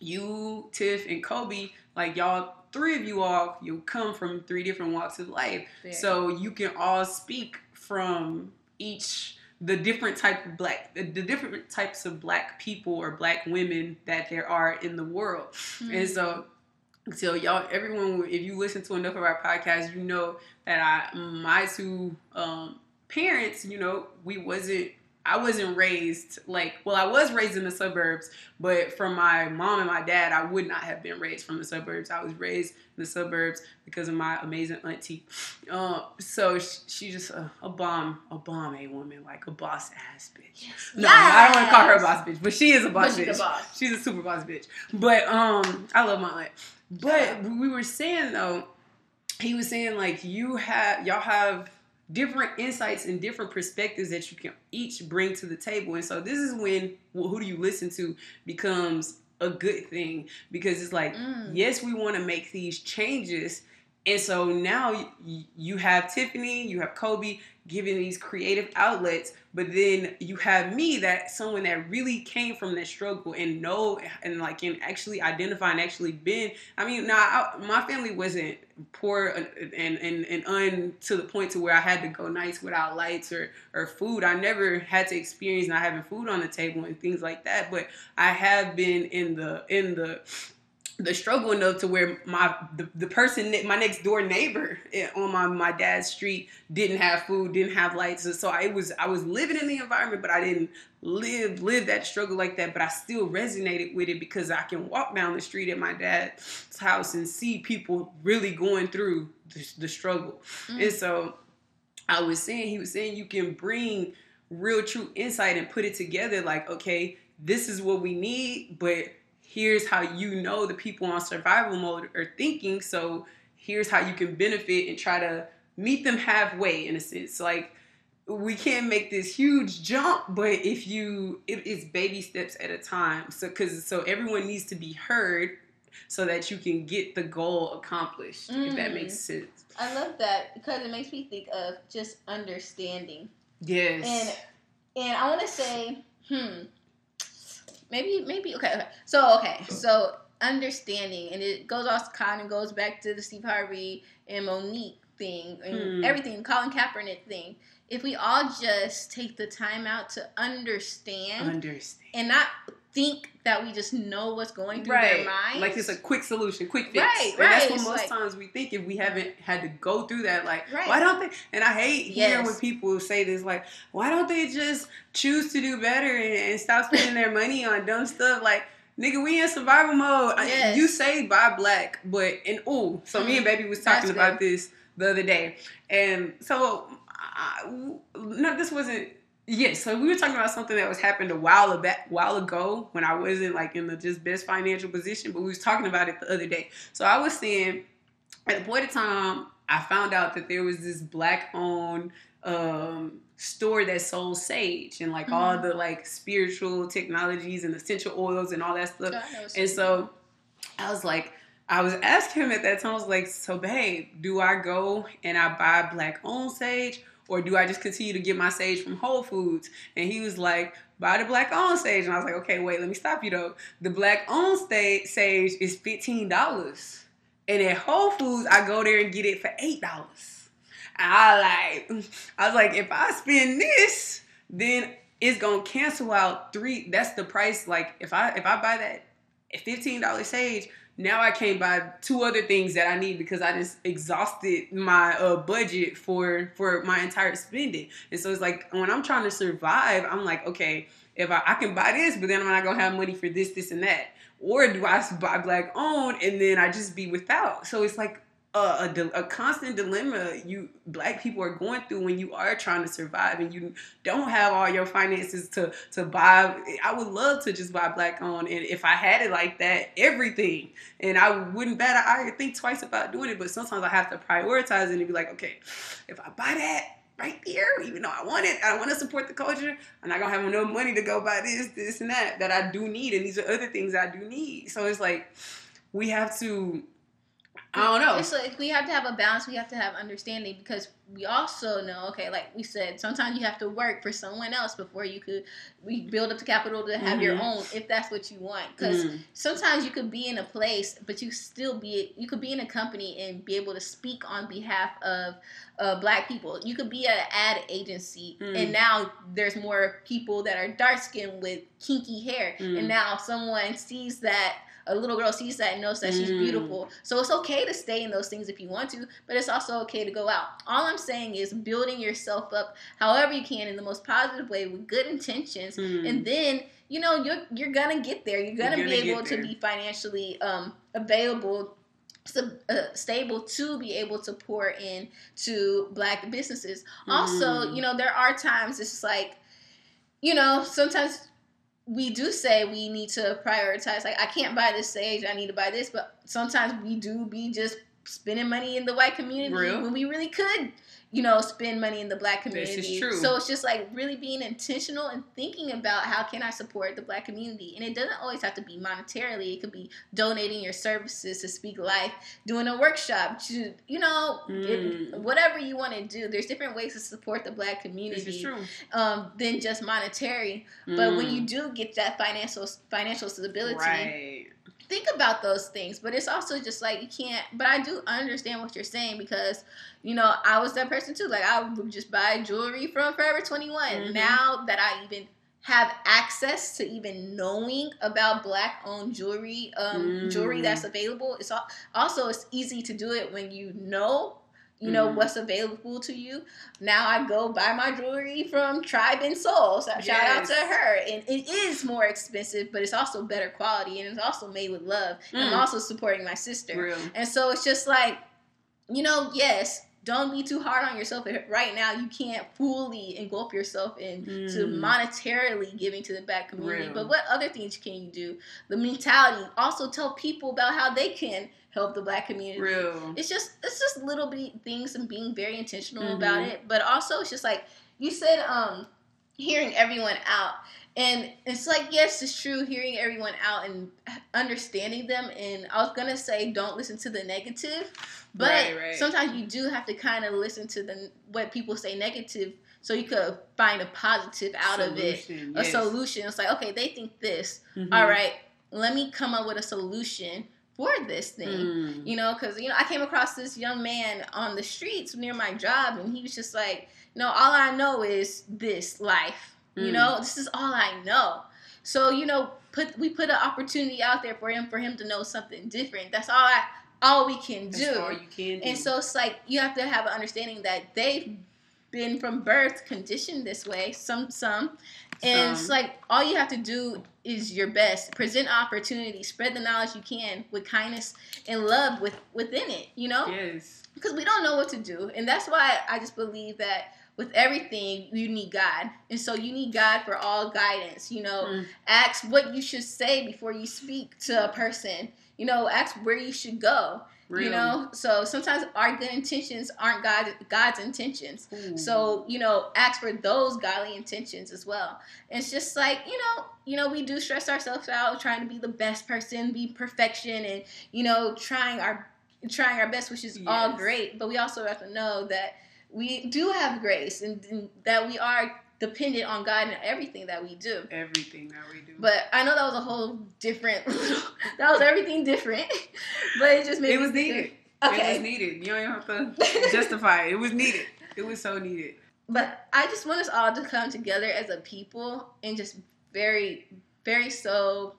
you tiff and kobe like y'all three of you all you come from three different walks of life. So you can all speak from each the different type of black the, different types of black people or black women that there are in the world Mm. and so so y'all everyone if you listen to enough of our podcast you know that i my two um parents you know we wasn't I wasn't raised like well I was raised in the suburbs but from my mom and my dad I would not have been raised from the suburbs. I was raised in the suburbs because of my amazing auntie. Uh, so she, she just a, a bomb a bomb a woman like a boss ass bitch. Yes. no I don't want to call her a boss bitch but she is a boss she's bitch. a boss. she's a super boss bitch. But um I love my aunt. But we were saying though he was saying like you have y'all have different insights and different perspectives that you can each bring to the table and so this is when well, who do you listen to becomes a good thing because it's like Mm. yes we want to make these changes and so now you, you have tiffany you have kobe giving these creative outlets but then you have me that someone that really came from that struggle and know and like and actually identify and actually been i mean now my family wasn't poor and and and un to the point to where i had to go nights without lights or or food. I never had to experience not having food on the table and things like that but i have been in the in the the struggle enough to where my the, the person my next door neighbor eh, on my my dad's street didn't have food didn't have lights. So, so I was I was living in the environment but I didn't live live that struggle like that. But I still resonated with it because I can walk down the street at my dad's house and see people really going through the, the struggle. Mm. and so I was saying he was saying you can bring real true insight and put it together like okay this is what we need but here's how you know the people on survival mode are thinking. So here's how you can benefit and try to meet them halfway in a sense. Like we can't make this huge jump, but if you, it, it's baby steps at a time. So because so everyone needs to be heard so that you can get the goal accomplished. Mm. If that makes mm. sense. I love that because it makes me think of just understanding. Yes. And and I want to say, hmm, maybe maybe okay, okay. So okay, so understanding, and it goes off kind of goes back to the Steve Harvey and Mo'Nique thing and hmm. everything, Colin Kaepernick thing. If we all just take the time out to understand, understand, and not think that we just know what's going through right. their minds. Like it's a quick solution, quick fix. Right, and right. that's what it's most like, times we think if we haven't had to go through that. Like, right. why don't they? And I hate yes. hearing when people say this, like, why don't they just choose to do better and, and stop spending their money on dumb stuff? Like, nigga, we in survival mode. Yes. I, you say buy black, but and oh, so mm. me and mm-hmm. baby was talking that's about good. this the other day, and so I, no, this wasn't Yes, so we were talking about something that was happened a while back, while ago when I wasn't like in the just best financial position, but we was talking about it the other day. So I was saying, at the point of time, I found out that there was this black owned um, store that sold sage and like mm-hmm. all the like spiritual technologies and essential oils and all that stuff. and so I was like, I was asking him at that time, I was like, so babe, do I go and I buy black owned sage? Or do I just continue to get my sage from Whole Foods? And he was like, buy the black owned sage. And I was like, okay, wait, let me stop you though. The black owned sage is $15. And at Whole Foods, I go there and get it for $8. I like, I was like, if I spend this, then it's gonna cancel out three. That's the price. Like if I if I buy that $15 sage, now I can't buy two other things that I need because I just exhausted my uh, budget for for my entire spending. And so it's like when I'm trying to survive, I'm like, okay, if I, I can buy this, but then I'm not gonna have money for this, this, and that. Or do I buy black owned and then I just be without? So it's like a, a, a, constant dilemma you black people are going through when you are trying to survive and you don't have all your finances to to buy i would love to just buy black owned and if i had it like that everything and i wouldn't bet i think twice about doing it but sometimes i have to prioritize it and be like okay if i buy that right there, even though I want it, I want to support the culture, I'm not gonna have enough money to go buy this, this, and that that I do need, and these are other things I do need. So it's like we have to I don't know. It's like we have to have a balance. We have to have understanding because we also know, okay, like we said, sometimes you have to work for someone else before you could we build up the capital to have mm-hmm. your own, if that's what you want. Because mm-hmm. sometimes you could be in a place, but you still be you could be in a company and be able to speak on behalf of uh, black people. You could be an ad agency, mm-hmm. and now there's more people that are dark skinned with kinky hair, and mm. now someone sees that a little girl sees that and knows that mm. she's beautiful. So it's okay to stay in those things if you want to, but it's also okay to go out. All I'm saying is building yourself up however you can in the most positive way with good intentions, mm. and then you know you're you're gonna get there. You're gonna, you're gonna be able to be financially um, available uh, stable to be able to pour in to black businesses. Mm. Also, you know, there are times it's like, you know, sometimes we do say we need to prioritize. Like, I can't buy this sage. I need to buy this. But sometimes we do be just spending money in the white community Real? when we really could you know, spend money in the black community. This is true. So it's just like really being intentional and thinking about how can I support the black community. And it doesn't always have to be monetarily. It could be donating your services to Speak Life, doing a workshop, to you know, mm. whatever you want to do. There's different ways to support the black community. This is true. Um, than just monetary. Mm. But when you mm. do get that financial financial stability. Right think about those things but it's also just like you can't but i do understand what you're saying because you know i was that person too like i would just buy jewelry from forever 21 mm-hmm. now that i even have access to even knowing about black owned jewelry um, mm. jewelry that's available it's also it's easy to do it when you know you know mm-hmm. what's available to you. Now I go buy my jewelry from Tribe and Soul. So yes. shout out to her. And it is more expensive, but it's also better quality and it's also made with love. Mm. And I'm also supporting my sister. Real. And so it's just like, you know, yes, don't be too hard on yourself. Right now, you can't fully engulf yourself into Mm. monetarily giving to the black community. Real. But what other things can you do? The mentality. Also, tell people about how they can help the black community. Real. It's just it's just little things and being very intentional Mhm. about it. But also, it's just like you said, um, hearing everyone out. And it's like, yes, it's true, hearing everyone out and understanding them. And I was gonna say, don't listen to the negative, but Right, right. sometimes you do have to kind of listen to the what people say negative, so you could find a positive out of it, Solution, a solution. It's like, okay, they think this. Mhm. All right, let me come up with a solution for this thing Mm. you know because you know i came across this young man on the streets near my job and he was just like you know all i know is this life you Mm. know this is all i know so you know put we put an opportunity out there for him for him to know something different that's all i all we can That's do all you can do. and so it's like you have to have an understanding that they've been from birth conditioned this way some some and it's like all you have to do is your best. Present opportunity. Spread the knowledge you can with kindness and love with within it you know? Yes. because we don't know what to do. And that's why i just believe that with everything you need god. And so you need god for all guidance you know? Mm. ask what you should say before you speak to a person. You know ask where you should go You know? So sometimes our good intentions aren't god god's intentions. Ooh. so you know ask for those godly intentions as well. It's just like you know you know we do stress ourselves out trying to be the best person be perfection and you know trying our trying our best which is all great. But we also have to know that we do have grace and, and that we are dependent on god in everything that we do everything that we do. but I know that was a whole different. that was everything different, but it just made it was needed. Okay, It was needed. You don't have to justify it. It was needed. It was so needed. but I just want us all to come together as a people and just very, very so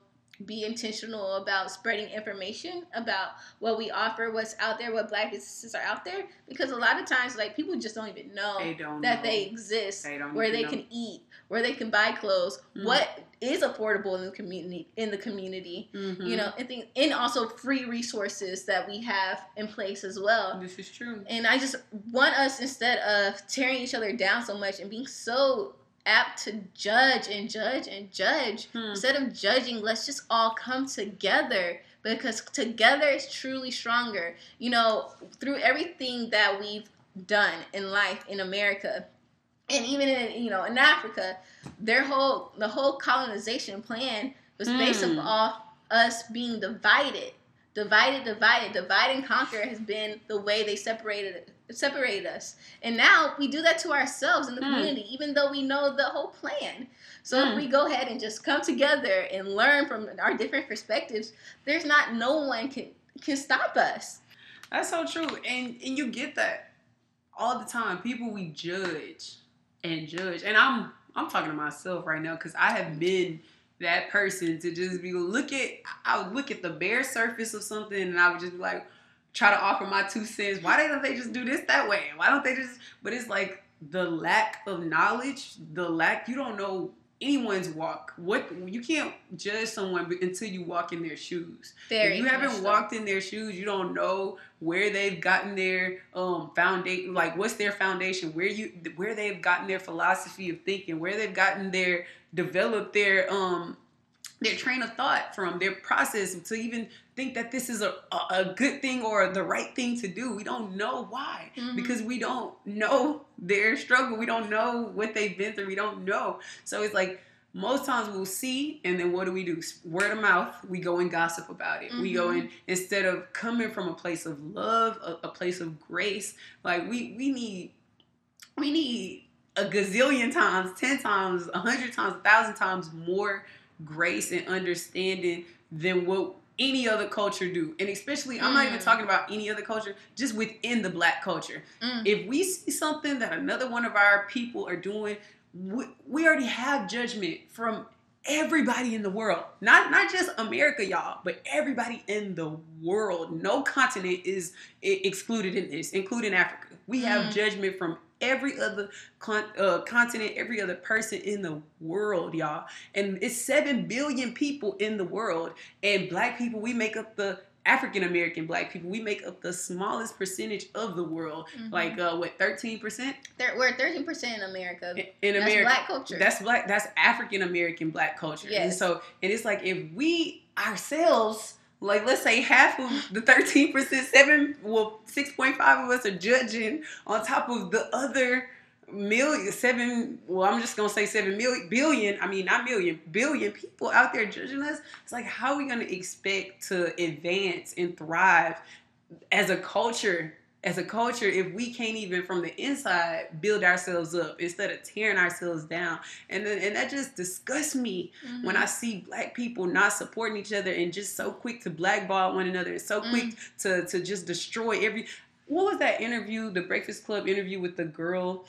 be intentional about spreading information about what we offer, what's out there, what black businesses are out there. Because a lot of times, like people just don't even know They don't that know. they exist, They don't where they know. can eat, where they can buy clothes, Mhm. what is affordable in the community in the community. Mhm. you know, and, think, and also free resources that we have in place as well. This is true. And I just want us instead of tearing each other down so much and being so apt to judge and judge and judge, Hmm. instead of judging, let's just all come together because together is truly stronger. You know, through everything that we've done in life in America, and even in you know in Africa, their whole the whole colonization plan was based Hmm. off us being divided, divided, divided, divide and conquer has been the way they separated separated us, and now we do that to ourselves in the Hmm. community, even though we know the whole plan. So if Hmm. we go ahead and just come together and learn from our different perspectives, there's not no one can can stop us. That's so true. And and you get that all the time. People we judge and judge. And I'm I'm talking to myself right now because I have been that person to just be look at I would look at the bare surface of something and I would just be like try to offer my two cents. Why don't they just do this that way? Why don't they just but it's like the lack of knowledge, the lack you don't know anyone's walk. What you can't judge someone until you walk in their shoes Very. if you haven't so. walked in their shoes, you don't know where they've gotten their um foundation like what's their foundation, where you where they've gotten their philosophy of thinking, where they've gotten their developed their um their train of thought from their process to even think that this is a, a, good thing or the right thing to do. We don't know why Mhm. because we don't know their struggle. We don't know what they've been through. We don't know. So it's like most times we'll see, and then what do we do? Word of mouth. We go and gossip about it. We go Mhm. in instead of coming from a place of love, a, a place of grace. Like we we need we need a gazillion times, ten times, a hundred times, a thousand times more grace and understanding than what any other culture do. And especially, I'm not even Mm. talking about any other culture, just within the black culture. Mm. If we see something that another one of our people are doing, we, we already have judgment from everybody in the world. Not not just America, y'all, but everybody in the world. No continent is excluded in this, including Africa. We have Mm. judgment from every other con- uh, continent, every other person in the world, y'all. And it's 7 billion people in the world. And black people, we make up the African American black people, we make up the smallest percentage of the world. Mhm. Like uh, what, thirteen percent There- we're thirteen percent in America. in in That's America? black culture. That's black. That's African American black culture. And so, and it's like if we ourselves, like let's say half of the thirteen percent, seven, well, six point five of us are judging on top of the other million, seven. Well, I'm just gonna say seven million, billion. I mean, not million, billion people out there judging us. It's like how are we gonna expect to advance and thrive as a culture? As a culture, if we can't even from the inside build ourselves up instead of tearing ourselves down, and then, and that just disgusts me Mhm. when I see black people not supporting each other and just so quick to blackball one another and so quick to to just destroy every. What was that interview? The Breakfast Club interview with the girl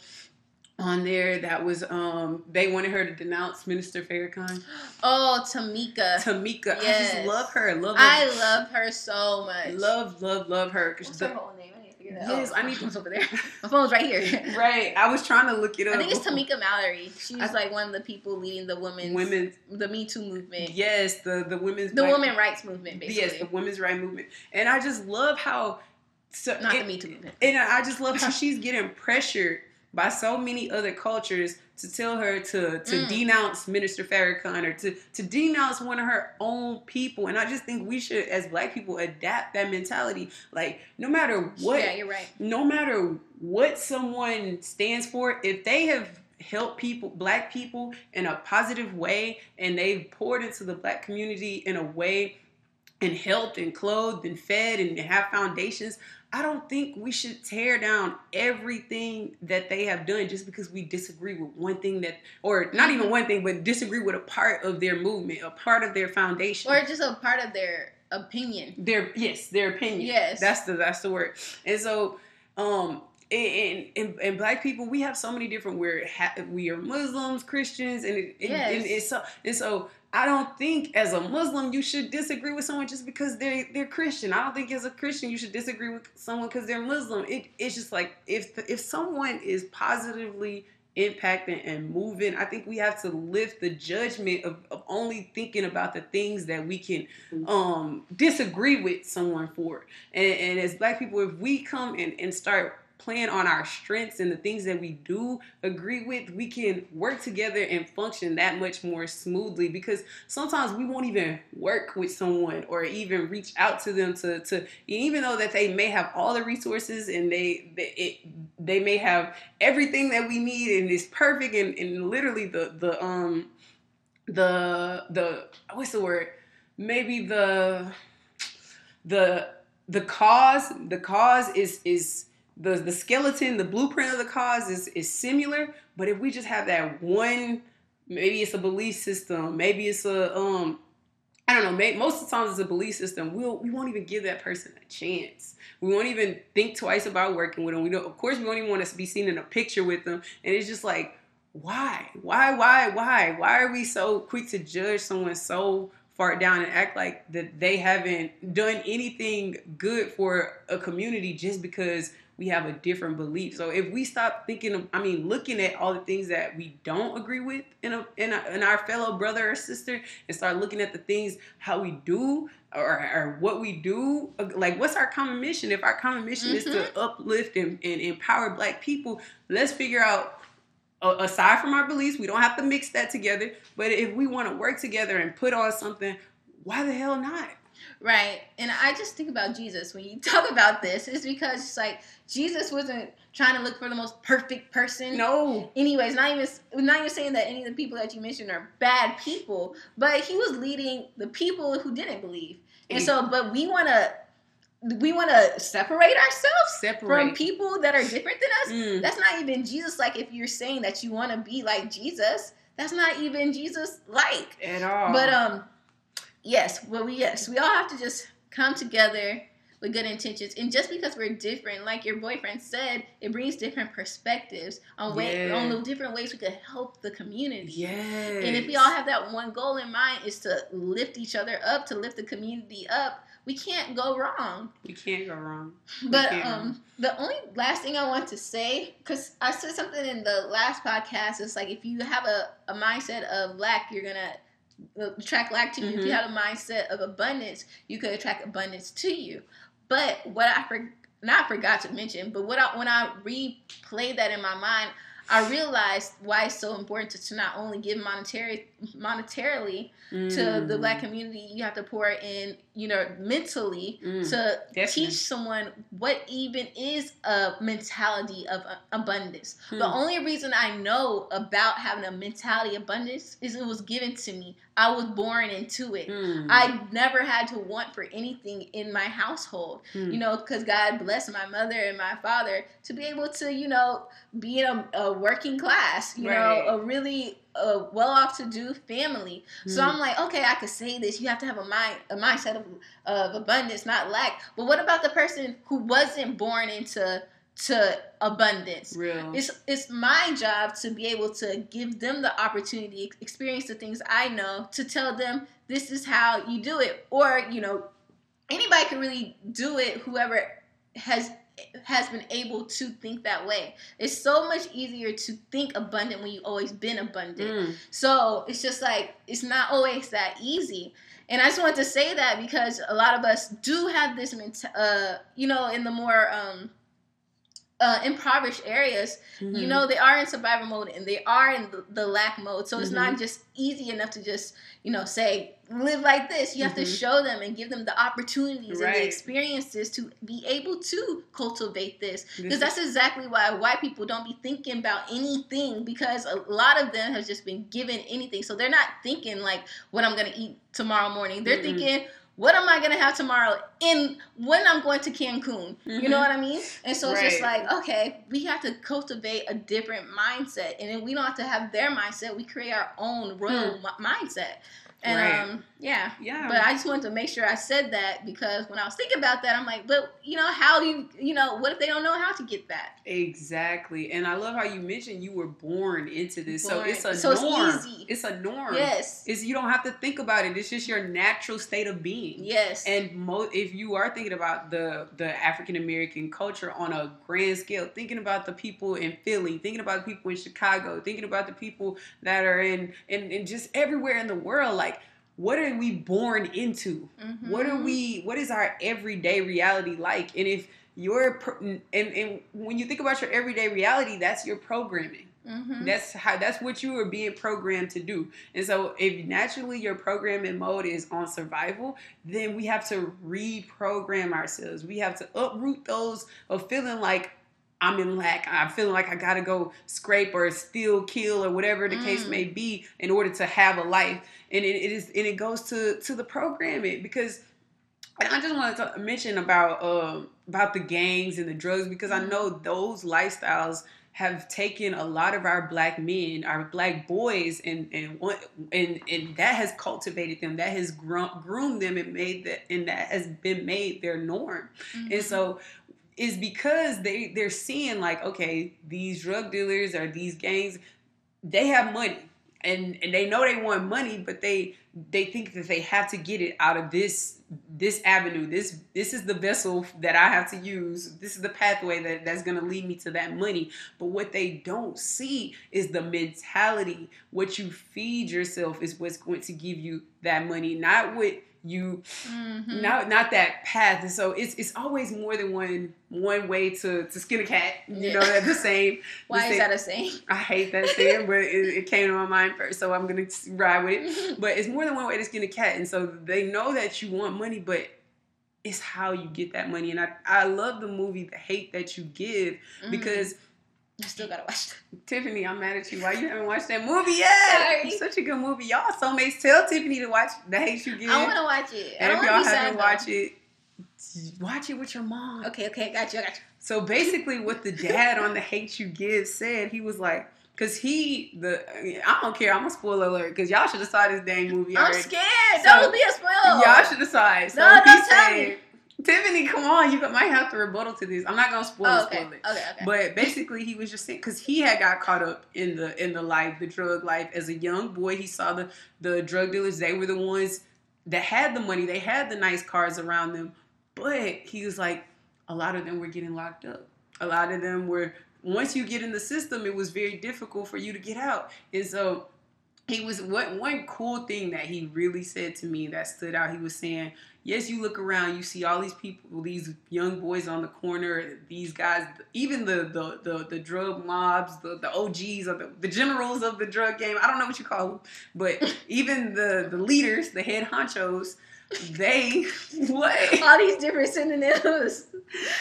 on there that was um they wanted her to denounce Minister Farrakhan. oh, Tamika. Tamika, I just love her. Love, I love her so much. love, love, love her. 'cause What's the- her whole name? I need figure that Yes. I need to- phone's over there. My phone's right here. right. I was trying to look it up. I think it's Tamika Mallory. She's I- like one of the people leading the women's Women's the Me Too movement. yes, the the women's The women rights movement, basically. yes, the women's right movement, and I just love how so Not it- the Me Too movement. And I just love how she's getting pressured by so many other cultures to tell her to to Mm. denounce Minister Farrakhan or to to denounce one of her own people. And I just think we should, as Black people, adapt that mentality. Like no matter what, Yeah, you're right. no matter what someone stands for, if they have helped people, black people, in a positive way, and they've poured into the black community in a way and helped and clothed and fed and have foundations, I don't think we should tear down everything that they have done just because we disagree with one thing that, or not even one thing, but disagree with a part of their movement, a part of their foundation. Or just a part of their opinion. Their yes, their opinion. Yes. that's the that's the word. And so, um, and and, and black people, we have so many different. We're ha- we are Muslims, Christians, and it, and- Yes. and it's so and so. I don't think as a Muslim you should disagree with someone just because they they're Christian. I don't think as a Christian you should disagree with someone because they're Muslim. It, it's just like if the, if someone is positively impacting and moving, I think we have to lift the judgment of, of only thinking about the things that we can um disagree with someone for. And, and as black people, if we come and, and start playing on our strengths and the things that we do agree with, we can work together and function that much more smoothly because sometimes we won't even work with someone or even reach out to them to, to even though that they may have all the resources and they they, it, they may have everything that we need and it's perfect and, and literally the the um the the what's the word? Maybe the the the cause the cause is is the the skeleton the blueprint of the cause is is similar but if we just have that one maybe it's a belief system maybe it's a um I don't know. Most of the times, it's a belief system. We'll we won't even give that person a chance. We won't even think twice about working with them. We don't. Of course, we don't even want to be seen in a picture with them. And it's just like, why, why, why, why, why are we so quick to judge someone so far down and act like that they haven't done anything good for a community just because we have a different belief. So if we stop thinking of, I mean, looking at all the things that we don't agree with in a, in, a, in our fellow brother or sister, and start looking at the things how we do or, or what we do, like what's our common mission? If our common mission is to mm-hmm. uplift and, and empower Black people, let's figure out aside from our beliefs, we don't have to mix that together. But if we want to work together and put on something, why the hell not? Right. And I just think about Jesus when you talk about this, is because it's like Jesus wasn't trying to look for the most perfect person. No, Anyways, not even not even saying that any of the people that you mentioned are bad people, but he was leading the people who didn't believe. And so, but we want to we want to separate ourselves separate. from people that are different than us. Mm, That's not even Jesus. Like if you're saying that you want to be like Jesus, that's not even Jesus like. at all. But um, yes, well, we yes, we all have to just come together with good intentions, and just because we're different, like your boyfriend said, it brings different perspectives on way Yeah. on the different ways we could help the community. yes. And if we all have that one goal in mind, is to lift each other up, to lift the community up, we can't go wrong. we can't go wrong. But um, the only last thing I want to say, because I said something in the last podcast, is like if you have a, a mindset of lack, you're gonna attract lack to you. If you had a mindset of abundance, you could attract abundance to you. But what I for, not forgot to mention, but what I, when I replayed that in my mind, I realized why it's so important to, to not only give monetary monetarily to the Mm. black community, you have to pour in, you know, mentally Mm. to Definitely. teach someone what even is a mentality of abundance. The Hmm. only reason I know about having a mentality of abundance is it was given to me. I was born into it. Mm. I never had to want for anything in my household, Mm. you know, because God blessed my mother and my father to be able to, you know, be in a, a working class, you Right. know, a really uh, well-off to do family. So Mm. I'm like, okay, I could say this. You have to have a mind, a mindset of, of abundance, not lack. But what about the person who wasn't born into to abundance? real. It's it's my job to be able to give them the opportunity, experience the things I know, to tell them this is how you do it, or you know, anybody can really do it. Whoever has has been able to think that way. It's so much easier to think abundant when you've always been abundant. Mm. So it's just like it's not always that easy. And I just wanted to say that because a lot of us do have this, uh, you know, in the more um, uh, impoverished areas, you Mhm. know, they are in survival mode and they are in the, the lack mode. So it's Mhm. not just easy enough to just, you know, say, live like this. You have to Mhm. show them and give them the opportunities and the experiences to be able to cultivate this. Because that's exactly why white people don't be thinking about anything because a lot of them have just been given anything. So they're not thinking like what I'm gonna eat tomorrow morning. They're Mm-mm. thinking what am I gonna have tomorrow in when I'm going to Cancun. You know Mhm. what I mean? And so it's just like, okay, we have to cultivate a different mindset. And then we don't have to have their mindset. We create our own royal mi- mindset. And. Right. um yeah. yeah. But I just wanted to make sure I said that because when I was thinking about that, I'm like, but you know, how do you, you know, what if they don't know how to get that? Exactly. And I love how you mentioned you were born into this. So it's a So it's norm. easy. It's a norm. Yes. It's you don't have to think about it. It's just your natural state of being. Yes. And mo- if you are thinking about the the African American culture on a grand scale, thinking about the people in Philly, thinking about the people in Chicago, thinking about the people that are in in, in just everywhere in the world, like what are we born into? What are Mhm. we? What is our everyday reality like? And if your and and when you think about your everyday reality, that's your programming. Mhm. That's how that's what you are being programmed to do. And so if naturally your programming mode is on survival, then we have to reprogram ourselves. We have to uproot those of feeling like I'm in lack. I'm feeling like I gotta go scrape or steal, kill, or whatever the case Mm. may be in order to have a life. And it, it is and it goes to to the programming because I just wanted to mention about um about the gangs and the drugs because I Mhm. know those lifestyles have taken a lot of our black men, our black boys, and and and and that has cultivated them. That has groomed them and made that and that has been made their norm. Mhm. And so it's because they they're seeing like okay these drug dealers or these gangs they have money. And and they know they want money but they they think that they have to get it out of this this avenue. This this is the vessel that i have to use. This is the pathway that that's going to lead me to that money. But what they don't see is the mentality. What you feed yourself is what's going to give you that money not what you Mhm. not not that path and so it's it's always more than one one way to to skin a cat you know that the same Why the is same- that a saying? I hate that saying, but it, it came to my mind first, so I'm gonna ride with it. But it's more than one way to skin a cat, and so they know that you want money, but it's how you get that money. And I I love the movie The Hate That You Give Mhm. because I still gotta watch. That. Tiffany, I'm mad at you. Why you haven't watched that movie yet? Sorry. It's such a good movie. Y'all So, soulmates. Tell Tiffany to watch The Hate You Give. I want to watch it. I and if y'all haven't watched it, watch it with your mom. Okay, okay, got you, I got you. So basically, what the dad on the Hate You Give said, he was like, because he the I don't care. I'm a spoiler alert because y'all should have saw this dang movie I'm scared. So- don't be a spoiler. Y'all should it. So No, don't tell said, Tiffany, come on, you might have to rebuttal to this. I'm not gonna spoil, Oh, okay. spoil it. Okay, okay. But basically, he was just saying because he had got caught up in the in the life, the drug life as a young boy. He saw the the drug dealers; they were the ones that had the money, they had the nice cars around them. But he was like, a lot of them were getting locked up. A lot of them were. Once you get in the system, it was very difficult for you to get out. And so he was what one cool thing that he really said to me that stood out. He was saying, "Yes, you look around, you see all these people, these young boys on the corner, these guys, even the the the, the drug mobs, the, the OGs or the, the generals of the drug game. I don't know what you call them, but even the the leaders, the head honchos." They what? All these different synonyms.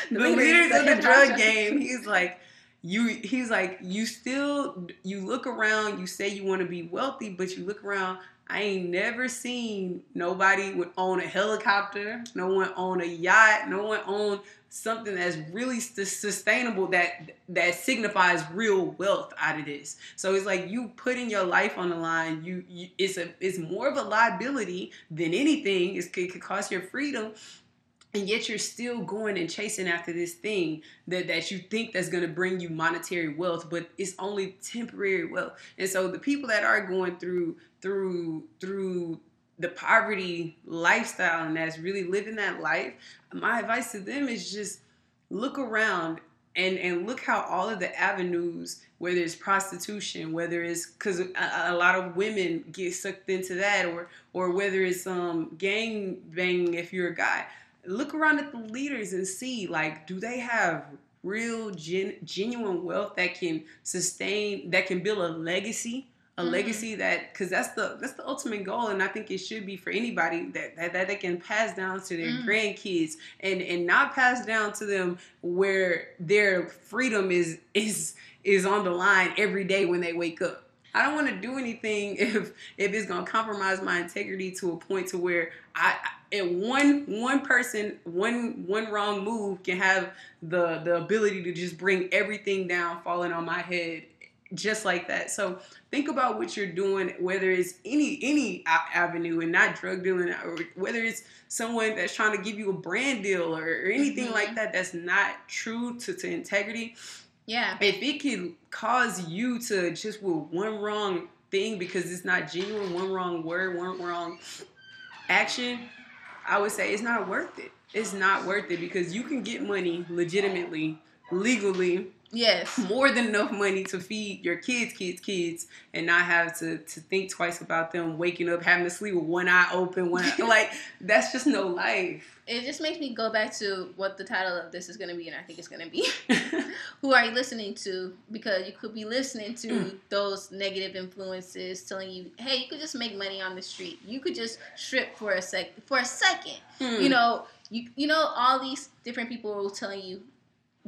The, the leaders, leaders of the drug game. He's like, you he's like you still you look around you say you want to be wealthy but you look around i ain't never seen nobody would own a helicopter no one own a yacht no one own something that's really sustainable that that signifies real wealth out of this. So it's like you putting your life on the line you, you it's a it's more of a liability than anything. It's, it could cost your freedom and yet you're still going and chasing after this thing that, that you think that's going to bring you monetary wealth but it's only temporary wealth. And so the people that are going through through through the poverty lifestyle and that's really living that life my advice to them is just look around and and look how all of the avenues whether it's prostitution whether it's because a, a, lot of women get sucked into that or or whether it's um gang banging if you're a guy look around at the leaders and see like do they have real gen- genuine wealth that can sustain that can build a legacy a mm-hmm. legacy that because that's the that's the ultimate goal and i think it should be for anybody that that, that they can pass down to their mm-hmm. grandkids and and not pass down to them where their freedom is is is on the line every day when they wake up I don't want to do anything if if it's gonna compromise my integrity to a point to where I and one one person one one wrong move can have the the ability to just bring everything down falling on my head just like that so think about what you're doing whether it's any any avenue and not drug dealing or whether it's someone that's trying to give you a brand deal or, or anything mm-hmm. like that that's not true to, to integrity yeah if it can cause you to just with one wrong thing because it's not genuine one wrong word one wrong action I would say it's not worth it. It's not worth it because you can get money legitimately, legally. Yes. More than enough money to feed your kids, kids, kids, and not have to, to think twice about them waking up, having to sleep with one eye open, one eye, like that's just no life it just makes me go back to what the title of this is going to be, and I think it's going to be Who Are You Listening to? Because you could be listening to mm. those negative influences telling you, hey, you could just make money on the street. You could just strip for a sec for a second. Mm. You know, you you know all these different people telling you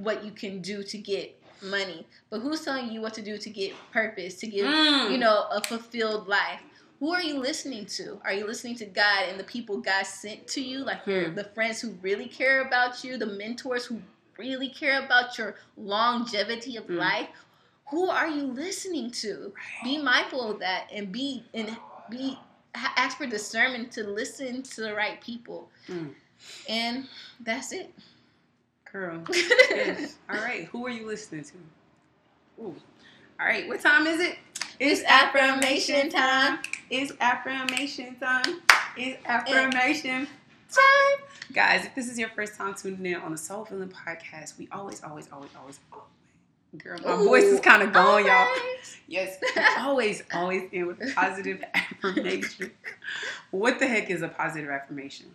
what you can do to get money, but who's telling you what to do to get purpose, to get mm. you know a fulfilled life? who are you listening to? Are you listening to God and the people God sent to you, like hmm. the friends who really care about you, the mentors who really care about your longevity of mm. life? Who are you listening to? Be mindful of that and be and be ask for discernment to listen to the right people. Mm. And that's it. Girl. yes. All right. Who are you listening to? Ooh. All right. What time is it? It's affirmation time. It's affirmation time. It's affirmation time. Guys, if this is your first time tuning in on the Soul Filling Podcast, we always, always, always, always, always Girl, my Ooh, voice is kind of gone, y'all. Yes, always, always end with positive affirmation. what the heck is a positive affirmation?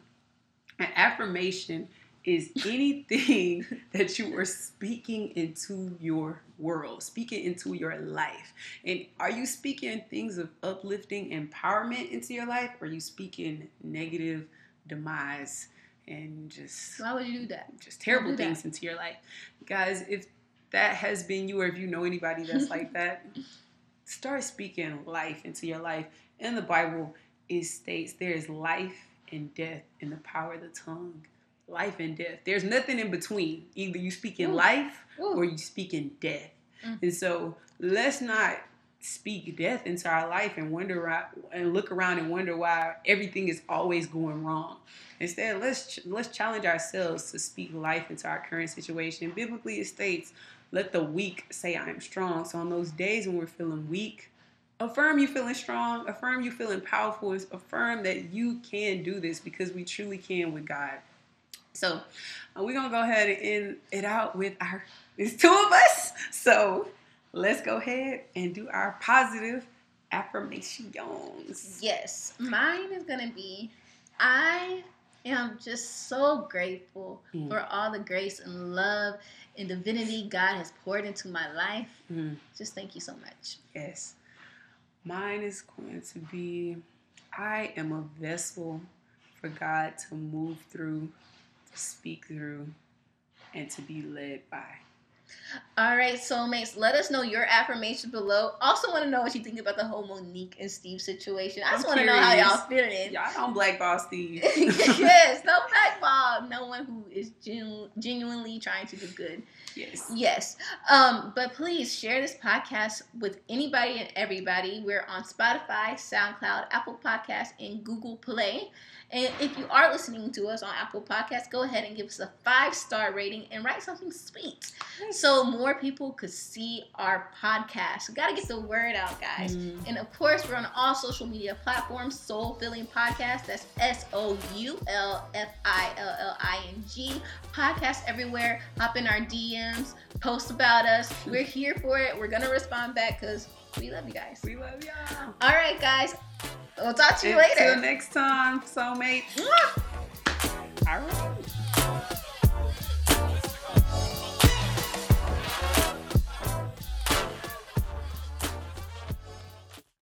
An affirmation is anything that you are speaking into your world, speaking into your life. And are you speaking things of uplifting empowerment into your life? Or are you speaking negative demise and just why would you do that? Just terrible things that? into your life. Guys, if that has been you or if you know anybody that's like that, start speaking life into your life. In the Bible, it states there is life and death in the power of the tongue life and death. There's nothing in between. Either you speak in Ooh. life Ooh. or you speak in death. Mm. And so let's not speak death into our life and wonder why, and look around and wonder why everything is always going wrong. Instead, let's let's challenge ourselves to speak life into our current situation. Biblically, it states, "Let the weak say I am strong." So on those days when we're feeling weak, affirm you feeling strong, affirm you feeling powerful, affirm that you can do this because we truly can with God. So uh, we're gonna go ahead and end it out with our there's two of us. So let's go ahead and do our positive affirmations. Yes, mine is gonna be I am just so grateful Mm. for all the grace and love and divinity God has poured into my life. Mm, Just thank you so much. yes. Mine is going to be I am a vessel for God to move through, to speak through, and to be led by. All right, soulmates, let us know your affirmation below. Also, want to know what you think about the whole Mo'Nique and Steve situation. I just want to know how y'all feeling. Y'all don't blackball Steve. yes, no blackball. No one who is genu- genuinely trying to do good. yes. Yes. Um, but please share this podcast with anybody and everybody. We're on Spotify, SoundCloud, Apple Podcasts, and Google Play. And if you are listening to us on Apple Podcasts, go ahead and give us a five star rating and write something sweet so more people could see our podcast. We got to get the word out, guys. Mm. And of course, we're on all social media platforms. Soul Filling Podcast. That's S O U L F I L L I N G. Podcast everywhere. Hop in our DMs. Post about us. We're here for it. We're gonna respond back because we love you guys. We love y'all. All right, guys. We'll talk to you Until later. next time, soulmate. All right.